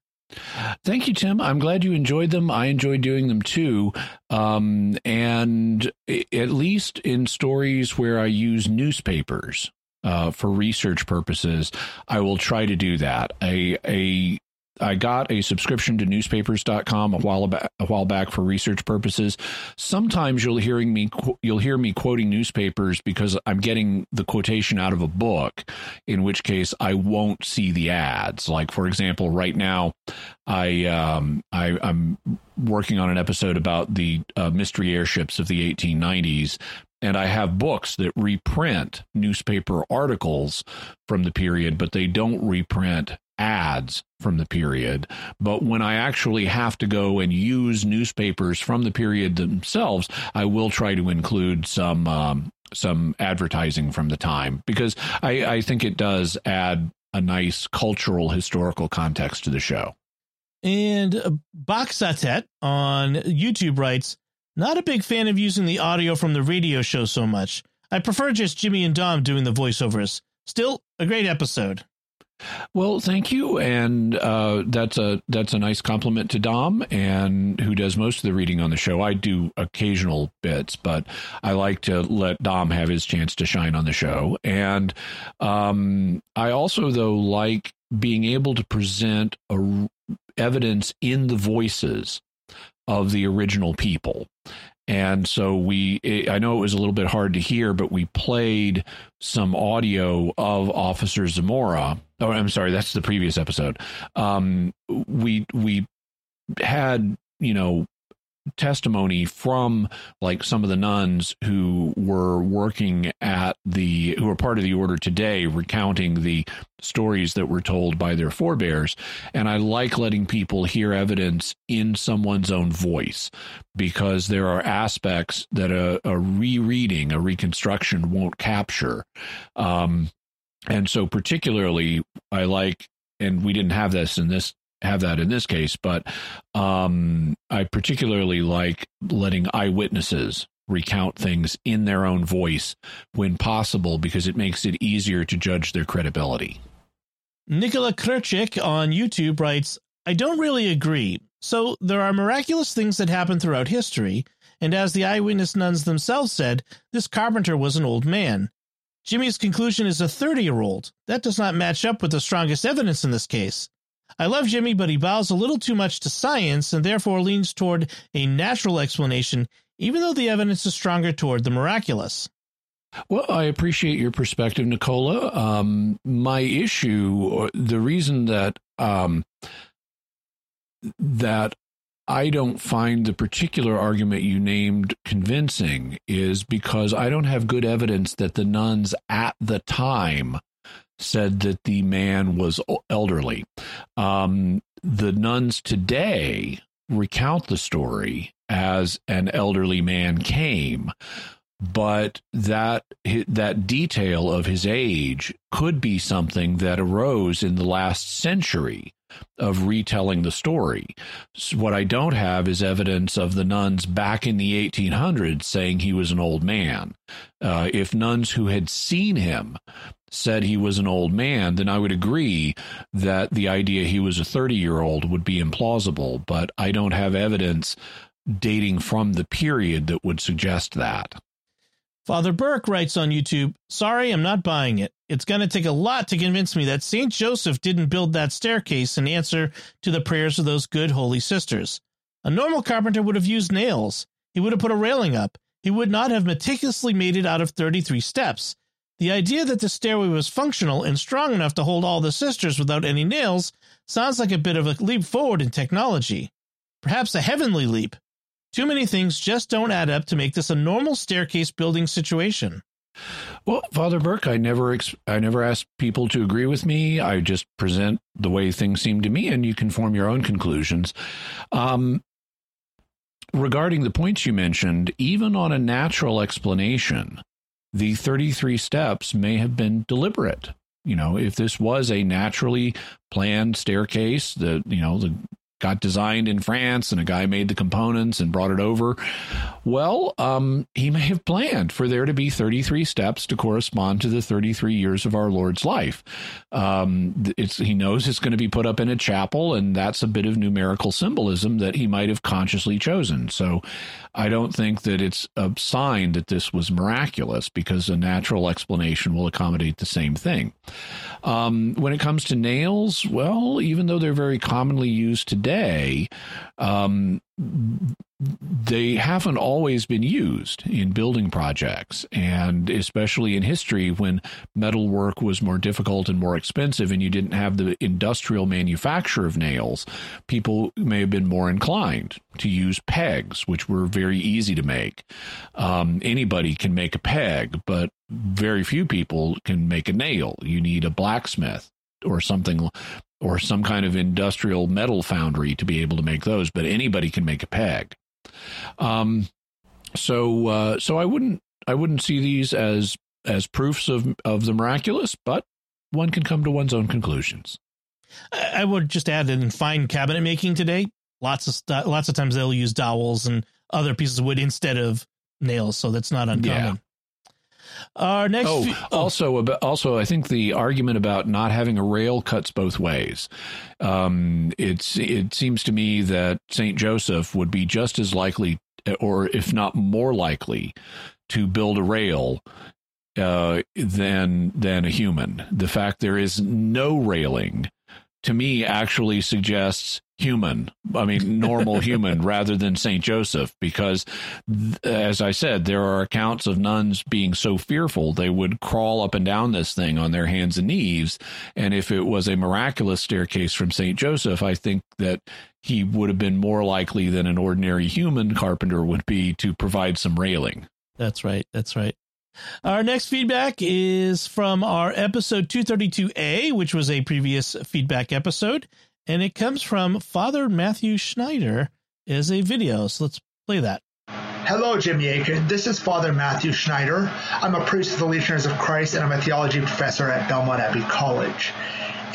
Thank you, Tim. I'm glad you enjoyed them. I enjoy doing them too. Um, and at least in stories where I use newspapers uh, for research purposes, I will try to do that. A, a I got a subscription to newspapers.com a while back, a while back for research purposes. Sometimes you'll hearing me you'll hear me quoting newspapers because I'm getting the quotation out of a book, in which case I won't see the ads. Like for example, right now I um I I'm working on an episode about the uh, mystery airships of the 1890s and I have books that reprint newspaper articles from the period, but they don't reprint ads from the period. But when I actually have to go and use newspapers from the period themselves, I will try to include some um, some advertising from the time because I, I think it does add a nice cultural historical context to the show. And uh, Boxatet on YouTube writes, not a big fan of using the audio from the radio show so much. I prefer just Jimmy and Dom doing the voiceovers. Still, a great episode. Well, thank you, and uh, that's a that's a nice compliment to Dom, and who does most of the reading on the show. I do occasional bits, but I like to let Dom have his chance to shine on the show, and um, I also though like being able to present a, evidence in the voices of the original people. And so we, I know it was a little bit hard to hear, but we played some audio of Officer Zamora. Oh, I'm sorry, that's the previous episode. Um, we we had you know testimony from like some of the nuns who were working at the who are part of the order today recounting the stories that were told by their forebears. And i like letting people hear evidence in someone's own voice because there are aspects that a, a rereading a reconstruction won't capture. Um, and so particularly i like and we didn't have this in this have that in this case, but um, I particularly like letting eyewitnesses recount things in their own voice when possible because it makes it easier to judge their credibility. Nikola Krchik on YouTube writes, I don't really agree. So there are miraculous things that happen throughout history, and as the eyewitness nuns themselves said, this carpenter was an old man. Jimmy's conclusion is a 30 year old. That does not match up with the strongest evidence in this case. I love Jimmy, but he bows a little too much to science and therefore leans toward a natural explanation, even though the evidence is stronger toward the miraculous. Well, I appreciate your perspective, Nicola. Um, my issue, the reason that um, that I don't find the particular argument you named convincing is because I don't have good evidence that the nuns at the time said that the man was elderly. Um, the nuns today recount the story as an elderly man came, but that that detail of his age could be something that arose in the last century of retelling the story. So what I don't have is evidence of the nuns back in the 1800s saying he was an old man. Uh, if nuns who had seen him said he was an old man, then I would agree that the idea he was a 30 year old would be implausible. But I don't have evidence dating from the period that would suggest that. Father Burke writes on YouTube, Sorry, I'm not buying it. It's going to take a lot to convince me that St. Joseph didn't build that staircase in answer to the prayers of those good holy sisters. A normal carpenter would have used nails. He would have put a railing up. He would not have meticulously made it out of 33 steps. The idea that the stairway was functional and strong enough to hold all the sisters without any nails sounds like a bit of a leap forward in technology. Perhaps a heavenly leap. Too many things just don't add up to make this a normal staircase building situation. Well, Father Burke, I never ex- I never ask people to agree with me. I just present the way things seem to me, and you can form your own conclusions. Um, regarding the points you mentioned, even on a natural explanation, the 33 steps may have been deliberate. You know, if this was a naturally planned staircase, the you know the got designed in France and a guy made the components and brought it over. Well, um, he may have planned for there to be 33 steps to correspond to the 33 years of our Lord's life. Um, he knows it's going to be put up in a chapel, and that's a bit of numerical symbolism that he might have consciously chosen. So I don't think that it's a sign that this was miraculous because a natural explanation will accommodate the same thing. Um, when it comes to nails, well, even though they're very commonly used today, um, they haven't always been used in building projects. And especially in history when metal work was more difficult and more expensive and you didn't have the industrial manufacture of nails people may have been more inclined to use pegs which were very easy to make. Um, anybody can make a peg but very few people can make a nail. You need a blacksmith or something or some kind of industrial metal foundry to be able to make those, but anybody can make a peg. Um, so uh, so I wouldn't I wouldn't see these as as proofs of of the miraculous, but one can come to one's own conclusions. I would just add that in fine cabinet making today, lots of st- lots of times they'll use dowels and other pieces of wood instead of nails, so that's not uncommon. Our next. Oh, fe- also, about, also, I think the argument about not having a rail cuts both ways. Um, it's it seems to me that Saint Joseph would be just as likely, or if not more likely, to build a rail uh, than than a human. The fact there is no railing to me actually suggests human i mean normal human rather than saint joseph because as i said there are accounts of nuns being so fearful they would crawl up and down this thing on their hands and knees. And if it was a miraculous staircase from saint joseph i think that he would have been more likely than an ordinary human carpenter would be to provide some railing. That's right that's right. Our next feedback is from our episode 232A, which was a previous feedback episode, and it comes from Father Matthew Schneider as a video. So let's play that. Hello, Jimmy Akin. This is Father Matthew Schneider. I'm a priest of the Legionaries of Christ, and I'm a theology professor at Belmont Abbey College.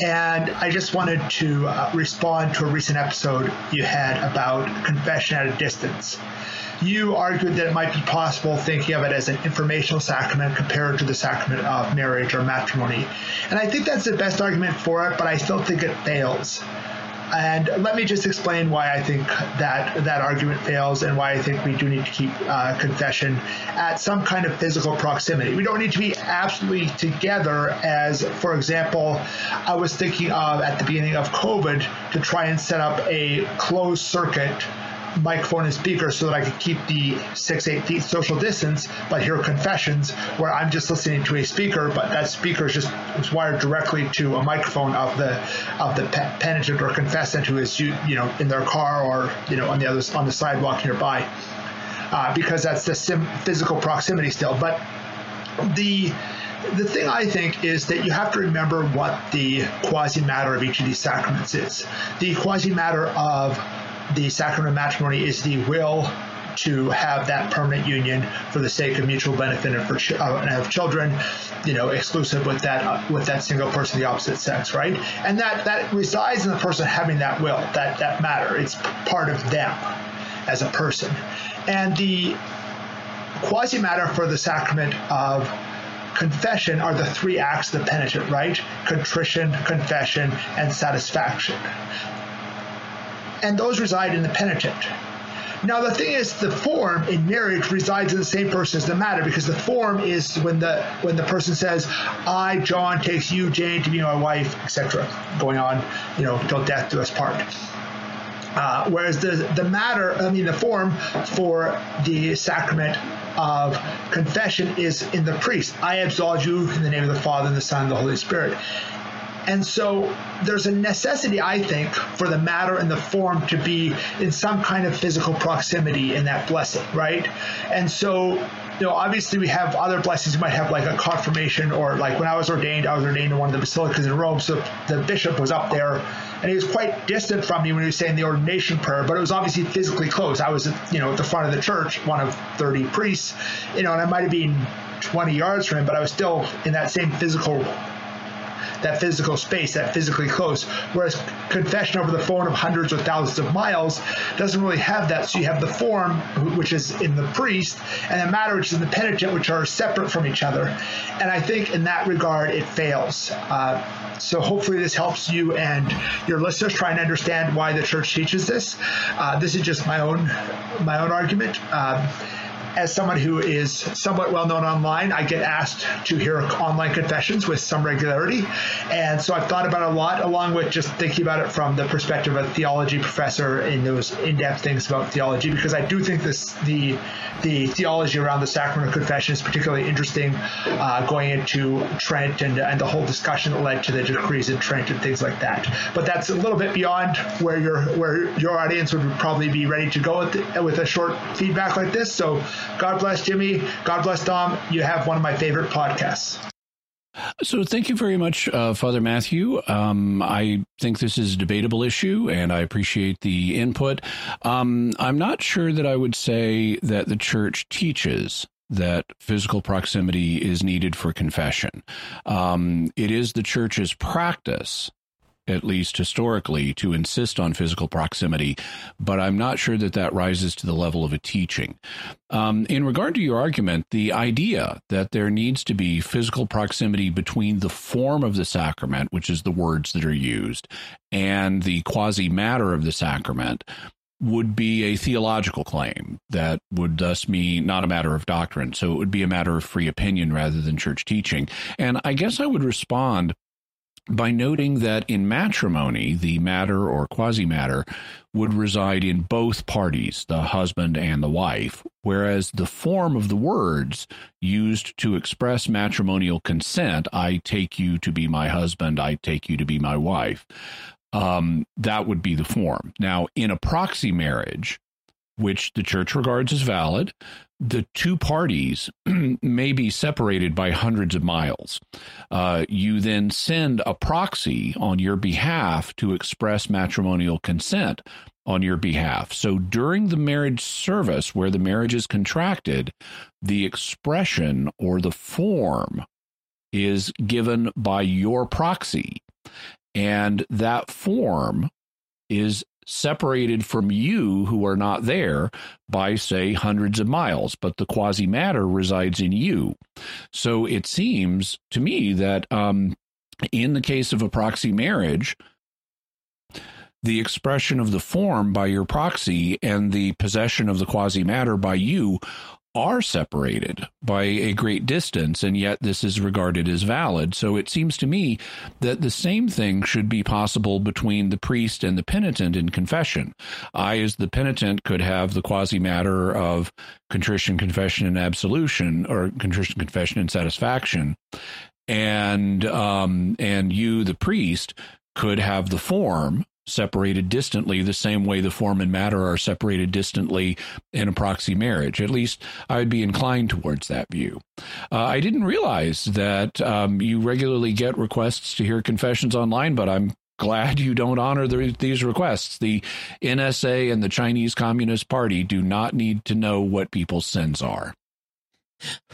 And I just wanted to uh, respond to a recent episode you had about confession at a distance you argued that it might be possible thinking of it as an informational sacrament compared to the sacrament of marriage or matrimony. And I think that's the best argument for it, but I still think it fails. And let me just explain why I think that that argument fails and why I think we do need to keep uh, confession at some kind of physical proximity. We don't need to be absolutely together, as, for example, I was thinking of at the beginning of COVID to try and set up a closed circuit microphone and speaker so that I could keep the six, eight feet social distance, but hear confessions where I'm just listening to a speaker, but that speaker is just wired directly to a microphone of the of the penitent or confessant who is you know in their car or you know on the other on the sidewalk nearby, uh, because that's the sim- physical proximity still. But the the thing I think is that you have to remember what the quasi matter of each of these sacraments is. The quasi matter of the sacrament of matrimony is the will to have that permanent union for the sake of mutual benefit and for ch- uh, and children, you know, exclusive with that uh, with that single person of the opposite sex, right? And that that resides in the person having that will, that that matter. It's part of them as a person, and the quasi matter for the sacrament of confession are the three acts of the penitent, right? Contrition, confession, and satisfaction and those reside in the penitent. Now the thing is, the form in marriage resides in the same person as the matter, because the form is when the when the person says, "I, John, takes you, Jane, to be my wife," etc., going on, you know, till death do us part. Uh, whereas the the matter, I mean, the form for the sacrament of confession is in the priest. I absolve you in the name of the Father and the Son and the Holy Spirit. And so there's a necessity, I think, for the matter and the form to be in some kind of physical proximity in that blessing, right? And so, you know, obviously we have other blessings. You might have like a confirmation, or like when I was ordained, I was ordained in one of the basilicas in Rome. So the bishop was up there, and he was quite distant from me when he was saying the ordination prayer, but it was obviously physically close. I was, you know, at the front of the church, one of 30 priests, you know, and I might have been 20 yards from him, but I was still in that same physical that physical space, that physically close. Whereas confession over the phone of hundreds or thousands of miles doesn't really have that. So you have the form, which is in the priest, and the matter, which is in the penitent, which are separate from each other. And I think in that regard, it fails. Uh, so hopefully this helps you and your listeners try and understand why the church teaches this. Uh, this is just my own my own argument. Um, as someone who is somewhat well known online, I get asked to hear online confessions with some regularity. And so I've thought about it a lot, along with just thinking about it from the perspective of a theology professor in those in depth things about theology, because I do think this the the theology around the sacrament of confession is particularly interesting, uh, going into Trent and, and the whole discussion that led to the decrees in Trent and things like that. But that's a little bit beyond where your where your audience would probably be ready to go with, with a short feedback like this. So God bless Jimmy. God bless Dom. You have one of my favorite podcasts. So, thank you very much, uh, Father Matthew. Um, I think this is a debatable issue, and I appreciate the input. Um, I'm not sure that I would say that the church teaches that physical proximity is needed for confession. Um, it is the church's practice at least historically, to insist on physical proximity, but I'm not sure that that rises to the level of a teaching. Um, in regard to your argument, the idea that there needs to be physical proximity between the form of the sacrament, which is the words that are used, and the quasi matter of the sacrament would be a theological claim that would thus be not a matter of doctrine. So it would be a matter of free opinion rather than church teaching. And I guess I would respond by noting that in matrimony, the matter or quasi matter would reside in both parties, the husband and the wife, whereas the form of the words used to express matrimonial consent, I take you to be my husband, I take you to be my wife, um, that would be the form. Now, in a proxy marriage, which the church regards as valid, the two parties may be separated by hundreds of miles. Uh, you then send a proxy on your behalf to express matrimonial consent on your behalf. So during the marriage service where the marriage is contracted, the expression or the form is given by your proxy. And that form is separated from you who are not there by, say, hundreds of miles, but the quasi matter resides in you. So it seems to me that um, in the case of a proxy marriage, the expression of the form by your proxy and the possession of the quasi matter by you are separated by a great distance, and yet this is regarded as valid. So it seems to me that the same thing should be possible between the priest and the penitent in confession. I, as the penitent, could have the quasi matter of contrition, confession, and absolution, or contrition, confession, and satisfaction, and um, and you, the priest, could have the form separated distantly the same way the form and matter are separated distantly in a proxy marriage. At least I would be inclined towards that view. Uh, I didn't realize that um, you regularly get requests to hear confessions online, but I'm glad you don't honor the, these requests. The NSA and the Chinese Communist Party do not need to know what people's sins are.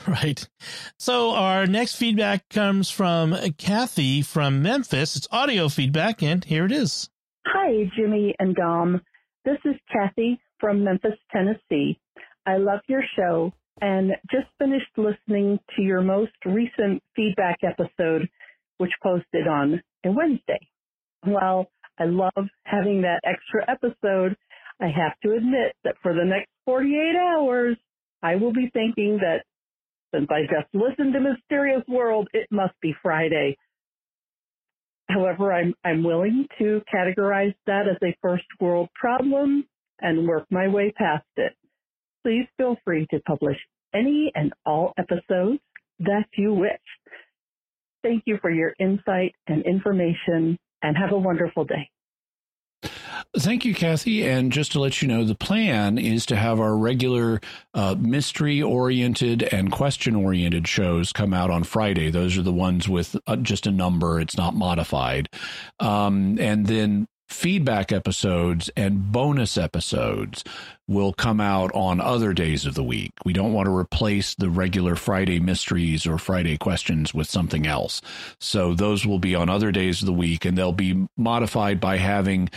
Right. So our next feedback comes from Kathy from Memphis. It's audio feedback, and here it is. Hi, Jimmy and Dom. This is Kathy from Memphis, Tennessee. I love your show and just finished listening to your most recent feedback episode, which posted on a Wednesday. While I love having that extra episode, I have to admit that for the next 48 hours, I will be thinking that since I just listened to Mysterious World, it must be Friday. However, I'm, I'm willing to categorize that as a first world problem and work my way past it. Please feel free to publish any and all episodes that you wish. Thank you for your insight and information and have a wonderful day. Thank you, Kathy. And just to let you know, the plan is to have our regular uh, mystery oriented and question oriented shows come out on Friday. Those are the ones with uh, just a number, it's not modified. Um, and then feedback episodes and bonus episodes will come out on other days of the week. We don't want to replace the regular Friday mysteries or Friday questions with something else. So those will be on other days of the week and they'll be modified by having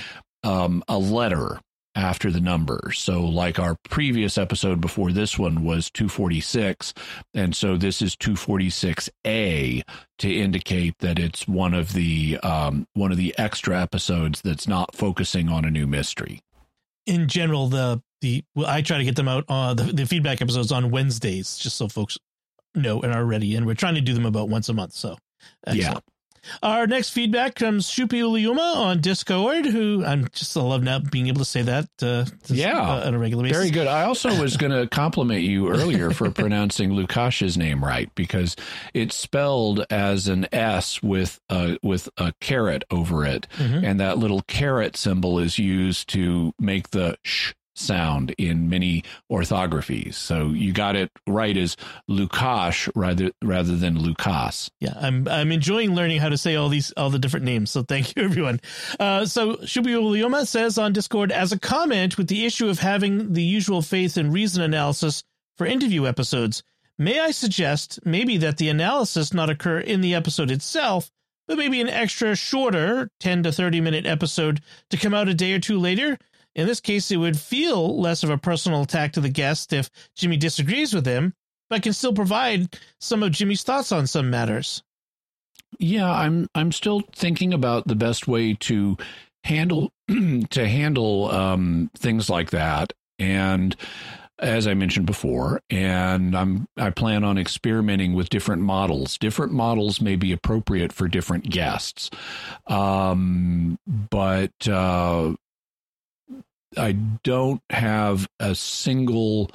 um, a letter after the number. So, like our previous episode before this one was 246, and so this is 246A to indicate that it's one of the um, one of the extra episodes that's not focusing on a new mystery. In general, the the well, I try to get them out uh, the the feedback episodes on Wednesdays, just so folks know and are ready. And we're trying to do them about once a month. So, excellent. yeah. Our next feedback comes Shupi Uliuma on Discord, who I'm just I love now being able to say that. Uh, yeah, uh, on a regular basis. Very good. I also was going to compliment you earlier for pronouncing Lukash's name right because it's spelled as an S with a with a caret over it, mm-hmm. and that little caret symbol is used to make the sh sound in many orthographies. So you got it right as Lukash rather rather than Lukas. Yeah, I'm I'm enjoying learning how to say all these all the different names. So thank you everyone. Uh, so Shubiulioma says on Discord as a comment with the issue of having the usual faith and reason analysis for interview episodes. May I suggest maybe that the analysis not occur in the episode itself, but maybe an extra shorter 10 to 30 minute episode to come out a day or two later. In this case, it would feel less of a personal attack to the guest if Jimmy disagrees with him, but can still provide some of Jimmy's thoughts on some matters. Yeah, I'm I'm still thinking about the best way to handle to handle um, things like that, and as I mentioned before, and I'm I plan on experimenting with different models. Different models may be appropriate for different guests, um, but uh, I don't have a single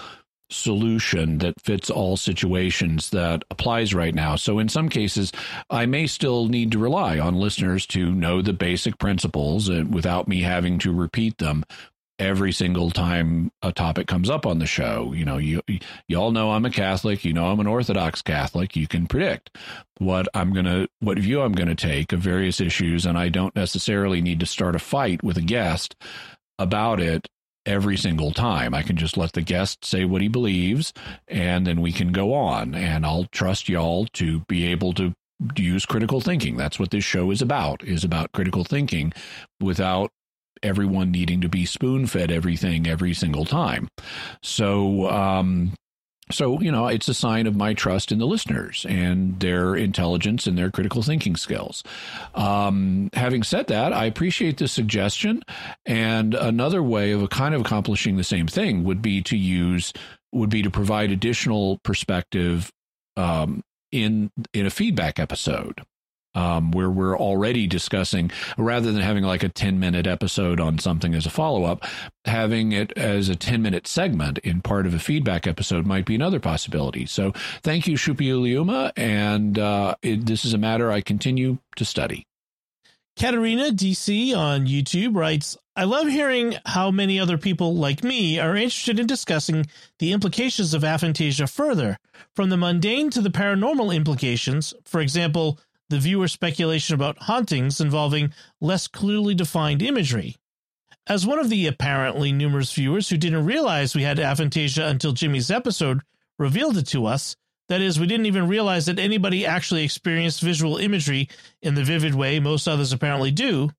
solution that fits all situations that applies right now. So in some cases, I may still need to rely on listeners to know the basic principles and without me having to repeat them every single time a topic comes up on the show. You know, you you all know I'm a Catholic, you know I'm an Orthodox Catholic. You can predict what I'm going to what view I'm going to take of various issues and I don't necessarily need to start a fight with a guest about it every single time. I can just let the guest say what he believes and then we can go on and I'll trust y'all to be able to use critical thinking. That's what this show is about, is about critical thinking without everyone needing to be spoon fed everything every single time. So, um, so, you know, it's a sign of my trust in the listeners and their intelligence and their critical thinking skills. Um, having said that, I appreciate the suggestion. And another way of kind of accomplishing the same thing would be to use, would be to provide additional perspective um, in in a feedback episode um, where we're already discussing rather than having like a 10 minute episode on something as a follow up, having it as a 10 minute segment in part of a feedback episode might be another possibility. So thank you, Shupi And uh, it, this is a matter I continue to study. Katerina DC on YouTube writes, I love hearing how many other people like me are interested in discussing the implications of aphantasia further, from the mundane to the paranormal implications. For example, the viewer speculation about hauntings involving less clearly defined imagery. As one of the apparently numerous viewers who didn't realize we had aphantasia until Jimmy's episode revealed it to us, that is, we didn't even realize that anybody actually experienced visual imagery in the vivid way most others apparently do,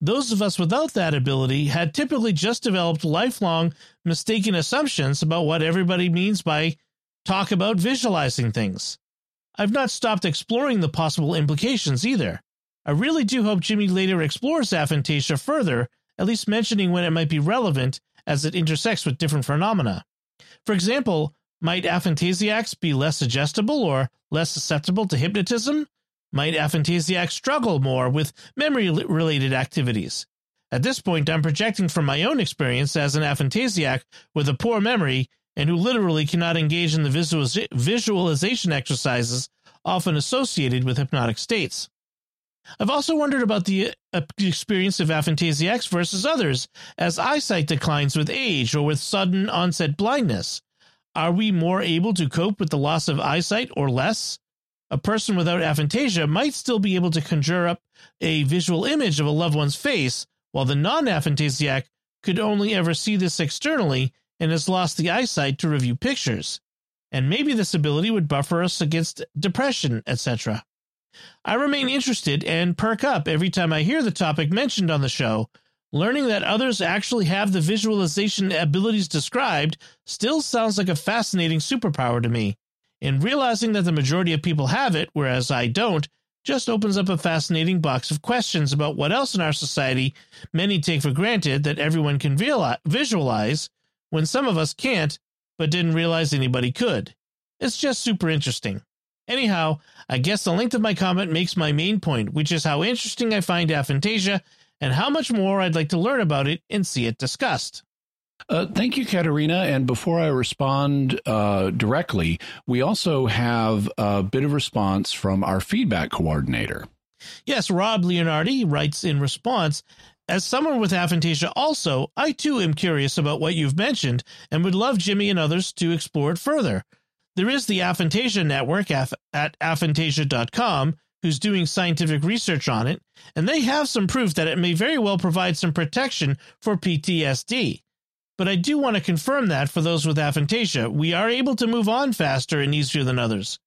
those of us without that ability had typically just developed lifelong mistaken assumptions about what everybody means by talk about visualizing things. I've not stopped exploring the possible implications either. I really do hope Jimmy later explores aphantasia further, at least mentioning when it might be relevant as it intersects with different phenomena. For example, might aphantasiacs be less suggestible or less susceptible to hypnotism? Might aphantasiacs struggle more with memory related activities? At this point, I'm projecting from my own experience as an aphantasiac with a poor memory and who literally cannot engage in the visualization exercises often associated with hypnotic states. I've also wondered about the uh, experience of aphantasiacs versus others as eyesight declines with age or with sudden onset blindness. Are we more able to cope with the loss of eyesight or less? A person without aphantasia might still be able to conjure up a visual image of a loved one's face, while the non aphantasiac could only ever see this externally and has lost the eyesight to review pictures, and maybe this ability would buffer us against depression, etc. I remain interested and perk up every time I hear the topic mentioned on the show. Learning that others actually have the visualization abilities described still sounds like a fascinating superpower to me. And realizing that the majority of people have it, whereas I don't, just opens up a fascinating box of questions about what else in our society many take for granted that everyone can visualize when some of us can't, but didn't realize anybody could. It's just super interesting. Anyhow, I guess the length of my comment makes my main point, which is how interesting I find aphantasia and how much more I'd like to learn about it and see it discussed. Uh, thank you, Katerina. And before I respond uh, directly, we also have a bit of response from our feedback coordinator. Yes, Rob Leonardi writes in response as someone with aphantasia also, I too am curious about what you've mentioned and would love Jimmy and others to explore it further. There is the Aphantasia Network at aphantasia.com who's doing scientific research on it, and they have some proof that it may very well provide some protection for PTSD. But I do want to confirm that for those with aphantasia, we are able to move on faster and easier than others.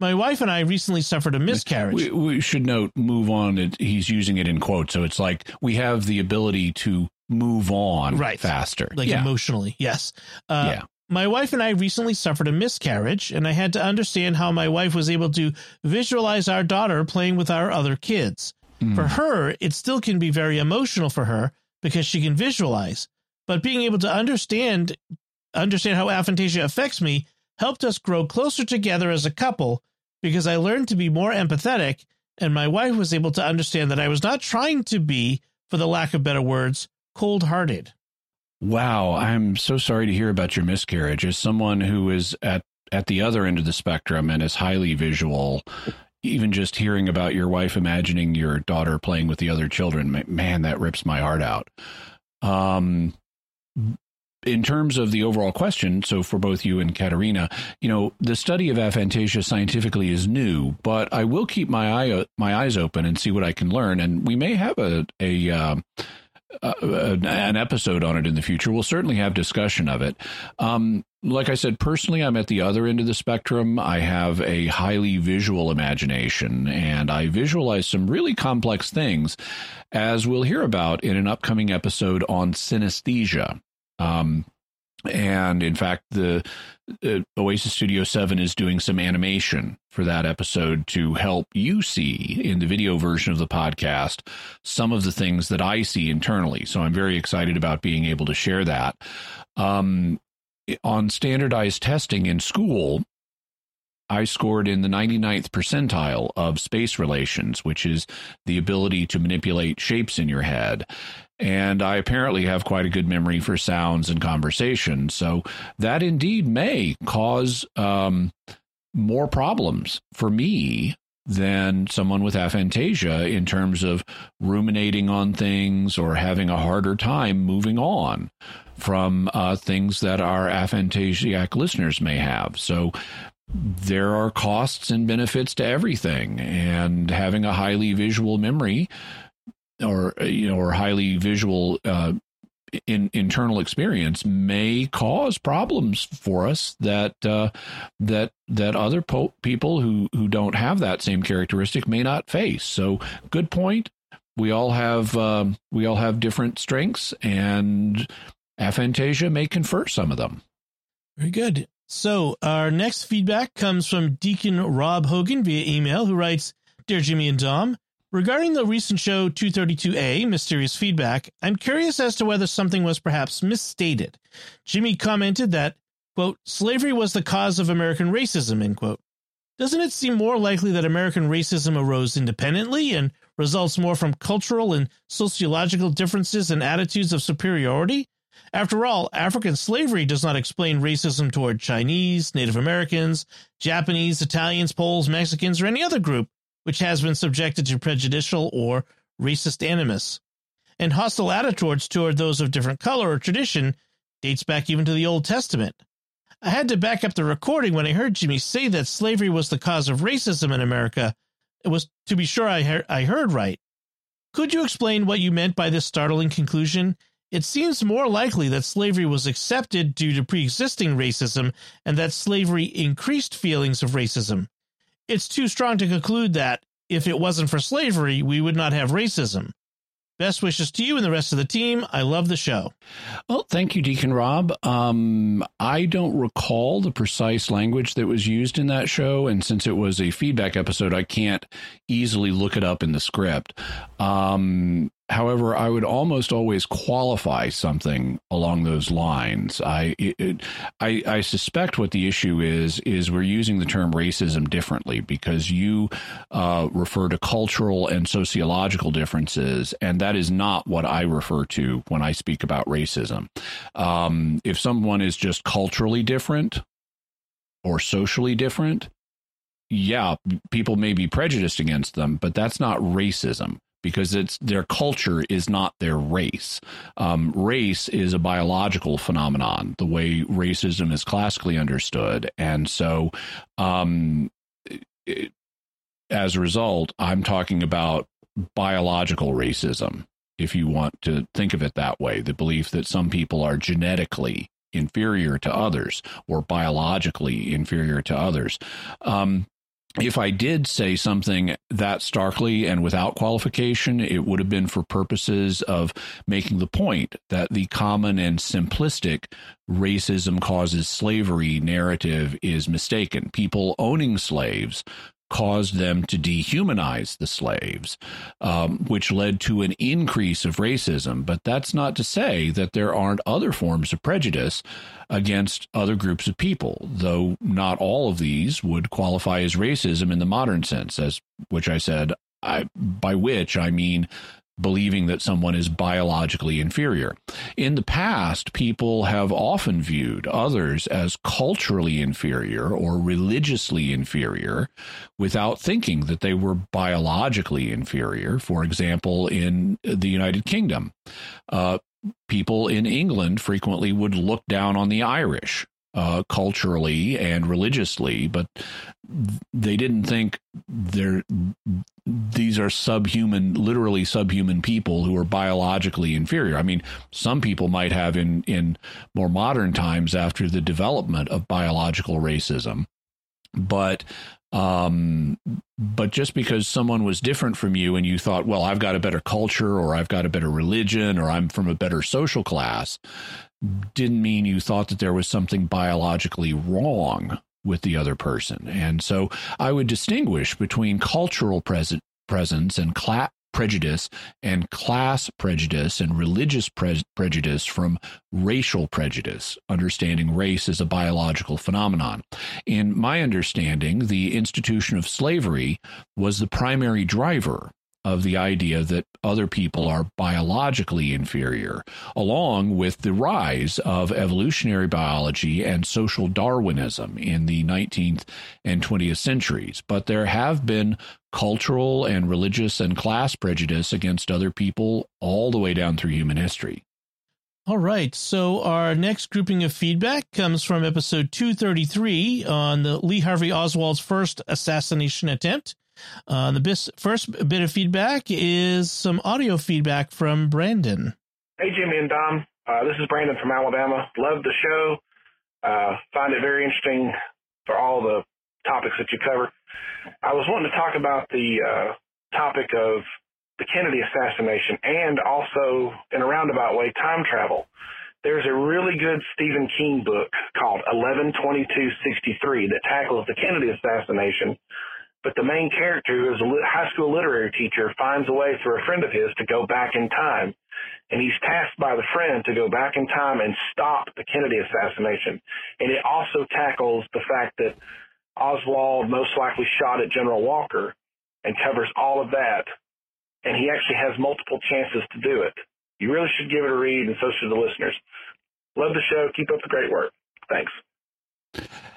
My wife and I recently suffered a miscarriage. We, we should note, move on. He's using it in quotes, so it's like we have the ability to move on Right. faster, like yeah. emotionally. Yes. Uh, Yeah. My wife and I recently suffered a miscarriage, and I had to understand how my wife was able to visualize our daughter playing with our other kids. Mm. For her, it still can be very emotional for her because she can visualize. But being able to understand understand how aphantasia affects me helped us grow closer together as a couple because I learned to be more empathetic, and my wife was able to understand that I was not trying to be, for the lack of better words, cold hearted. Wow, I'm so sorry to hear about your miscarriage. As someone who is at at the other end of the spectrum and is highly visual, even just hearing about your wife imagining your daughter playing with the other children, man, that rips my heart out. Um, in terms of the overall question, so for both you and Katerina, you know, the study of aphantasia scientifically is new, but I will keep my eye my eyes open and see what I can learn, and we may have a a um, uh, an episode on it in the future. We'll certainly have discussion of it. Um, like I said, personally, I'm at the other end of the spectrum. I have a highly visual imagination, and I visualize some really complex things, as we'll hear about in an upcoming episode on synesthesia. Um, and in fact, the uh, Oasis Studio 7 is doing some animation for that episode to help you see in the video version of the podcast some of the things that I see internally. So I'm very excited about being able to share that. Um, on standardized testing in school, I scored in the 99th percentile of space relations, which is the ability to manipulate shapes in your head. And I apparently have quite a good memory for sounds and conversation. So that indeed may cause um, more problems for me than someone with aphantasia in terms of ruminating on things or having a harder time moving on from uh, things that our aphantasiac listeners may have. So there are costs and benefits to everything, and having a highly visual memory or you know or highly visual uh, in internal experience may cause problems for us that uh, that that other po- people who who don't have that same characteristic may not face. So, good point. We all have um, we all have different strengths, and aphantasia may confer some of them. Very good. So our next feedback comes from Deacon Rob Hogan via email, who writes, "Dear Jimmy and Dom." Regarding the recent show 232A, Mysterious Feedback, I'm curious as to whether something was perhaps misstated. Jimmy commented that, quote, slavery was the cause of American racism, end quote. Doesn't it seem more likely that American racism arose independently and results more from cultural and sociological differences and attitudes of superiority? After all, African slavery does not explain racism toward Chinese, Native Americans, Japanese, Italians, Poles, Mexicans, or any other group which has been subjected to prejudicial or racist animus. And hostile attitudes toward those of different color or tradition dates back even to the Old Testament. I had to back up the recording when I heard Jimmy say that slavery was the cause of racism in America. It was to be sure I, he- I heard right. Could you explain what you meant by this startling conclusion? It seems more likely that slavery was accepted due to pre existing racism and that slavery increased feelings of racism it's too strong to conclude that if it wasn't for slavery, we would not have racism. Best wishes to you and the rest of the team. I love the show. Well, thank you, Deacon Rob. Um, I don't recall the precise language that was used in that show, and since it was a feedback episode, I can't easily look it up in the script. Um, however, I would almost always qualify something along those lines. I, it, I, I suspect what the issue is is we're using the term racism differently because you uh, refer to cultural and sociological differences, and that is not what I refer to when I speak about racism. Um, if someone is just culturally different or socially different, yeah, people may be prejudiced against them, but that's not racism because it's their culture is not their race. Um, race is a biological phenomenon, the way racism is classically understood, and so um, it, as a result, I'm talking about biological racism. If you want to think of it that way, the belief that some people are genetically inferior to others or biologically inferior to others. Um, if I did say something that starkly and without qualification, it would have been for purposes of making the point that the common and simplistic racism causes slavery narrative is mistaken. People owning slaves caused them to dehumanize the slaves, um, which led to an increase of racism. But that's not to say that there aren't other forms of prejudice against other groups of people, though not all of these would qualify as racism in the modern sense, as which I said, I, by which I mean believing that someone is biologically inferior. In the past, people have often viewed others as culturally inferior or religiously inferior without thinking that they were biologically inferior. For example, in the United Kingdom, uh, people in England frequently would look down on the Irish uh, culturally and religiously, but they didn't think they're these are subhuman, literally subhuman people who are biologically inferior. I mean, some people might have in in more modern times after the development of biological racism, but um, but just because someone was different from you and you thought, well, I've got a better culture or I've got a better religion or I'm from a better social class, didn't mean you thought that there was something biologically wrong with the other person. And so I would distinguish between cultural presence and class prejudice and class prejudice and religious pre- prejudice from racial prejudice, understanding race as a biological phenomenon. In my understanding, the institution of slavery was the primary driver of the idea that other people are biologically inferior, along with the rise of evolutionary biology and social Darwinism in the 19th and 20th centuries. But there have been cultural and religious and class prejudice against other people all the way down through human history. All right. So our next grouping of feedback comes from episode 233 on the Lee Harvey Oswald's first assassination attempt. Uh, the bis- first bit of feedback is some audio feedback from Brandon. Hey, Jimmy and Dom. Uh, this is Brandon from Alabama. Love the show. Uh, find it very interesting for all the topics that you cover. I was wanting to talk about the uh, topic of the Kennedy assassination and also, in a roundabout way, time travel. There's a really good Stephen King book called 112263 that tackles the Kennedy assassination but the main character, who is a high school literary teacher, finds a way through a friend of his to go back in time. And he's tasked by the friend to go back in time and stop the Kennedy assassination. And it also tackles the fact that Oswald most likely shot at General Walker and covers all of that. And he actually has multiple chances to do it. You really should give it a read, and so should the listeners. Love the show. Keep up the great work. Thanks.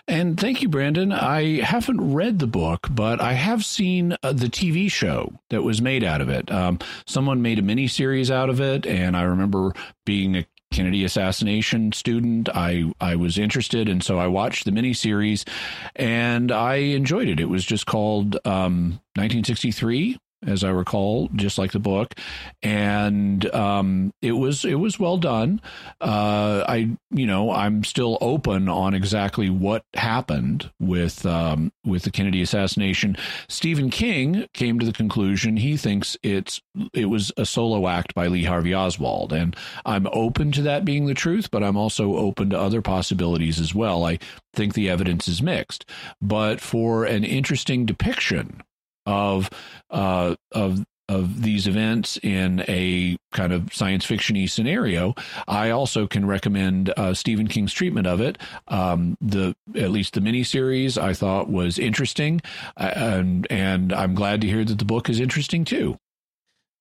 And thank you, Brandon. I haven't read the book, but I have seen uh, the TV show that was made out of it. Um, someone made a mini series out of it, and I remember being a Kennedy assassination student. I I was interested, and so I watched the miniseries, and I enjoyed it. It was just called um, 1963 as I recall, just like the book, and um, it was it was well done. Uh, I you know I'm still open on exactly what happened with um, with the Kennedy assassination. Stephen King came to the conclusion he thinks it's it was a solo act by Lee Harvey Oswald, and I'm open to that being the truth, but I'm also open to other possibilities as well. I think the evidence is mixed, but for an interesting depiction of uh, of of these events in a kind of science fictiony scenario, I also can recommend uh, Stephen King's treatment of it. Um, the at least the miniseries I thought was interesting, uh, and and I'm glad to hear that the book is interesting too.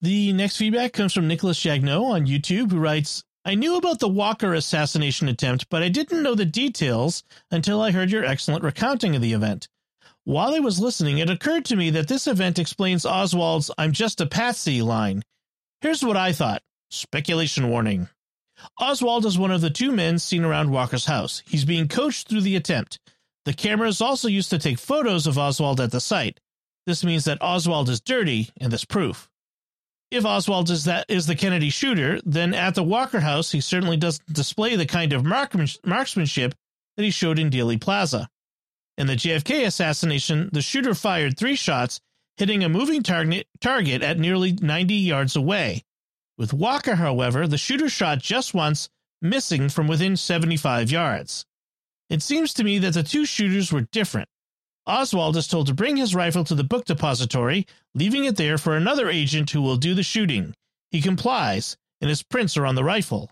The next feedback comes from Nicholas Jagno on YouTube, who writes. I knew about the Walker assassination attempt, but I didn't know the details until I heard your excellent recounting of the event. While I was listening, it occurred to me that this event explains Oswald's I'm just a patsy line. Here's what I thought. Speculation warning. Oswald is one of the two men seen around Walker's house. He's being coached through the attempt. The camera is also used to take photos of Oswald at the site. This means that Oswald is dirty, and this proof. If Oswald is that is the Kennedy shooter, then at the Walker house he certainly doesn't display the kind of marksmanship that he showed in Dealey Plaza. In the JFK assassination, the shooter fired three shots, hitting a moving target, target at nearly 90 yards away. With Walker, however, the shooter shot just once, missing from within 75 yards. It seems to me that the two shooters were different. Oswald is told to bring his rifle to the book depository, leaving it there for another agent who will do the shooting. He complies, and his prints are on the rifle.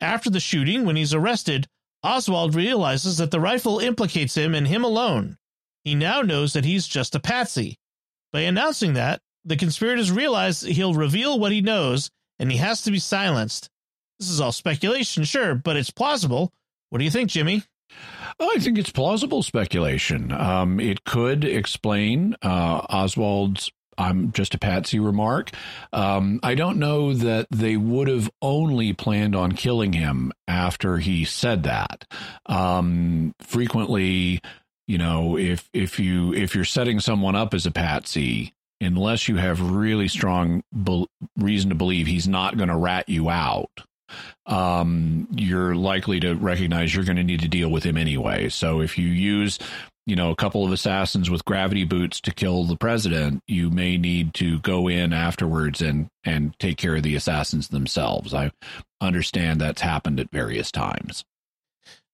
After the shooting, when he's arrested, Oswald realizes that the rifle implicates him and him alone. He now knows that he's just a patsy. By announcing that, the conspirators realize he'll reveal what he knows and he has to be silenced. This is all speculation, sure, but it's plausible. What do you think, Jimmy? Oh, I think it's plausible speculation. Um, it could explain uh, Oswald's I'm just a patsy remark. Um, I don't know that they would have only planned on killing him after he said that. Um, frequently, you know, if if you if you're setting someone up as a patsy, unless you have really strong be- reason to believe he's not going to rat you out, um, you're likely to recognize you're going to need to deal with him anyway. So if you use, you know, a couple of assassins with gravity boots to kill the president, you may need to go in afterwards and and take care of the assassins themselves. I understand that's happened at various times.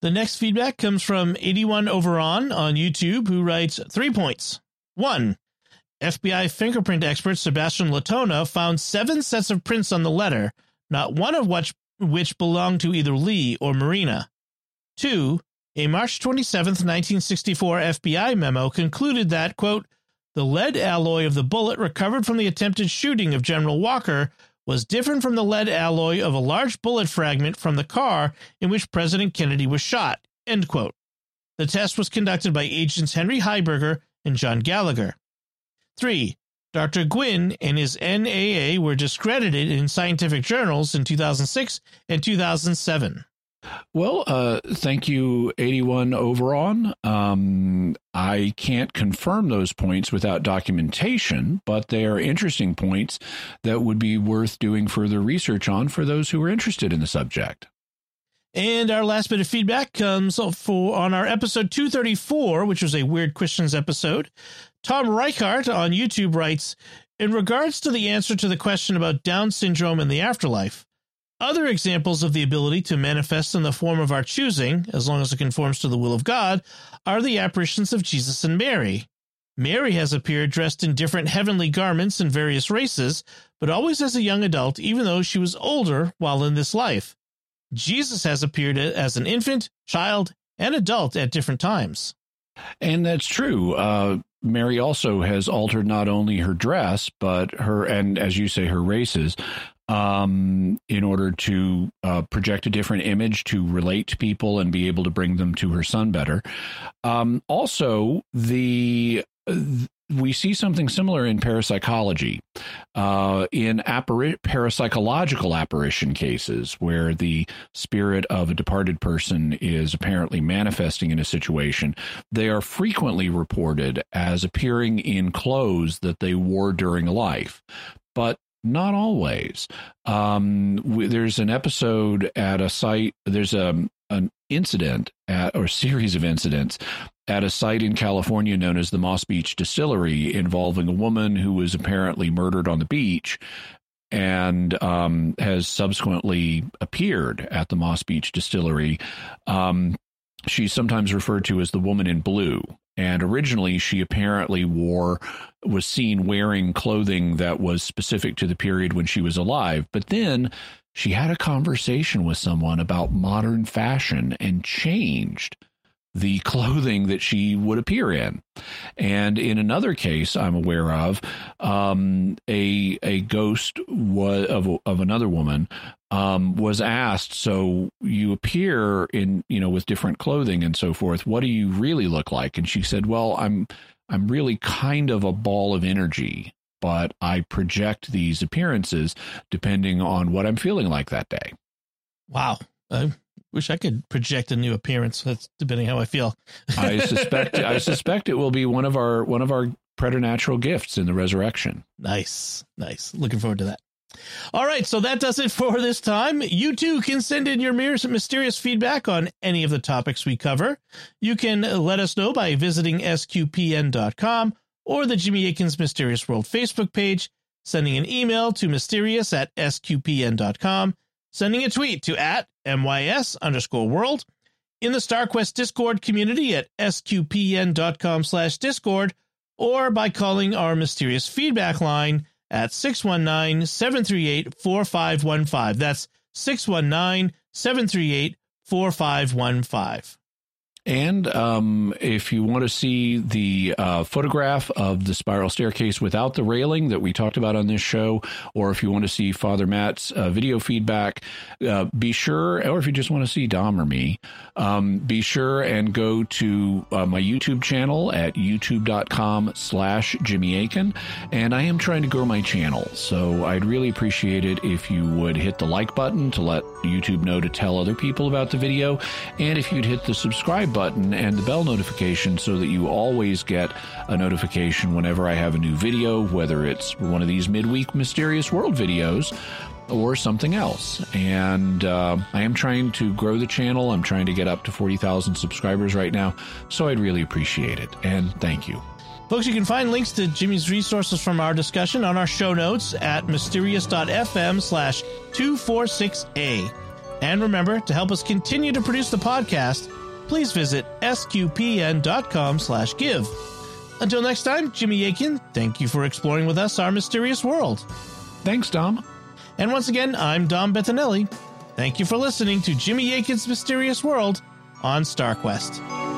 The next feedback comes from 81 Overon on YouTube, who writes three points. One, FBI fingerprint expert Sebastian Latona found seven sets of prints on the letter, not one of which which belonged to either Lee or Marina. Two, a March 27, 1964 FBI memo concluded that, quote, the lead alloy of the bullet recovered from the attempted shooting of General Walker was different from the lead alloy of a large bullet fragment from the car in which President Kennedy was shot. End quote. The test was conducted by agents Henry Heilberger and John Gallagher. 3. Dr. Guinn and his NAA were discredited in scientific journals in 2006 and 2007. Well, uh, thank you, 81 Overon. Um, I can't confirm those points without documentation, but they are interesting points that would be worth doing further research on for those who are interested in the subject. And our last bit of feedback comes for on our episode 234, which was a Weird Christians episode. Tom Reichart on YouTube writes In regards to the answer to the question about Down syndrome in the afterlife, other examples of the ability to manifest in the form of our choosing, as long as it conforms to the will of God, are the apparitions of Jesus and Mary. Mary has appeared dressed in different heavenly garments in various races, but always as a young adult, even though she was older while in this life. Jesus has appeared as an infant, child, and adult at different times. And that's true. Uh, Mary also has altered not only her dress, but her, and as you say, her races, um, in order to uh, project a different image to relate to people and be able to bring them to her son better. Um, also, the we see something similar in parapsychology, uh, in appari- parapsychological apparition cases where the spirit of a departed person is apparently manifesting in a situation. They are frequently reported as appearing in clothes that they wore during life, but not always. Um, w- there's an episode at a site. There's a an incident at, or series of incidents at a site in California known as the Moss Beach Distillery involving a woman who was apparently murdered on the beach and um, has subsequently appeared at the Moss Beach Distillery. Um, she's sometimes referred to as the woman in blue. And originally, she apparently wore, was seen wearing clothing that was specific to the period when she was alive. But then she had a conversation with someone about modern fashion and changed the clothing that she would appear in. And in another case I'm aware of, um, a a ghost of of another woman um, was asked, so you appear in you know with different clothing and so forth. What do you really look like? And she said, well, I'm I'm really kind of a ball of energy. But I project these appearances depending on what I'm feeling like that day. Wow. I wish I could project a new appearance. That's depending how I feel. I suspect I suspect it will be one of our one of our preternatural gifts in the resurrection. Nice, nice. Looking forward to that. All right, so that does it for this time. You too can send in your mysterious feedback on any of the topics we cover. You can let us know by visiting sqpn.com or the Jimmy Akin's Mysterious World Facebook page, sending an email to mysterious at sqpn.com, sending a tweet to at mys underscore world, in the StarQuest Discord community at sqpn.com slash discord, or by calling our mysterious feedback line at 619 738 4515. That's 619 738 4515. And um, if you want to see the uh, photograph of the spiral staircase without the railing that we talked about on this show, or if you want to see Father Matt's uh, video feedback, uh, be sure, or if you just want to see Dom or me, um, be sure and go to uh, my YouTube channel at youtube.com slash Jimmy Akin. And I am trying to grow my channel, so I'd really appreciate it if you would hit the like button to let YouTube know to tell other people about the video, and if you'd hit the subscribe button and the bell notification so that you always get a notification whenever I have a new video, whether it's one of these midweek Mysterious World videos or something else. And uh, I am trying to grow the channel. I'm trying to get up to 40,000 subscribers right now. So I'd really appreciate it. And thank you. Folks, you can find links to Jimmy's resources from our discussion on our show notes at mysterious.fm slash 246A. And remember, to help us continue to produce the podcast, please visit sqpn.com slash give. Until next time, Jimmy Akin, thank you for exploring with us our mysterious world. Thanks, Dom. And once again, I'm Dom Bettinelli. Thank you for listening to Jimmy Akin's Mysterious World on StarQuest.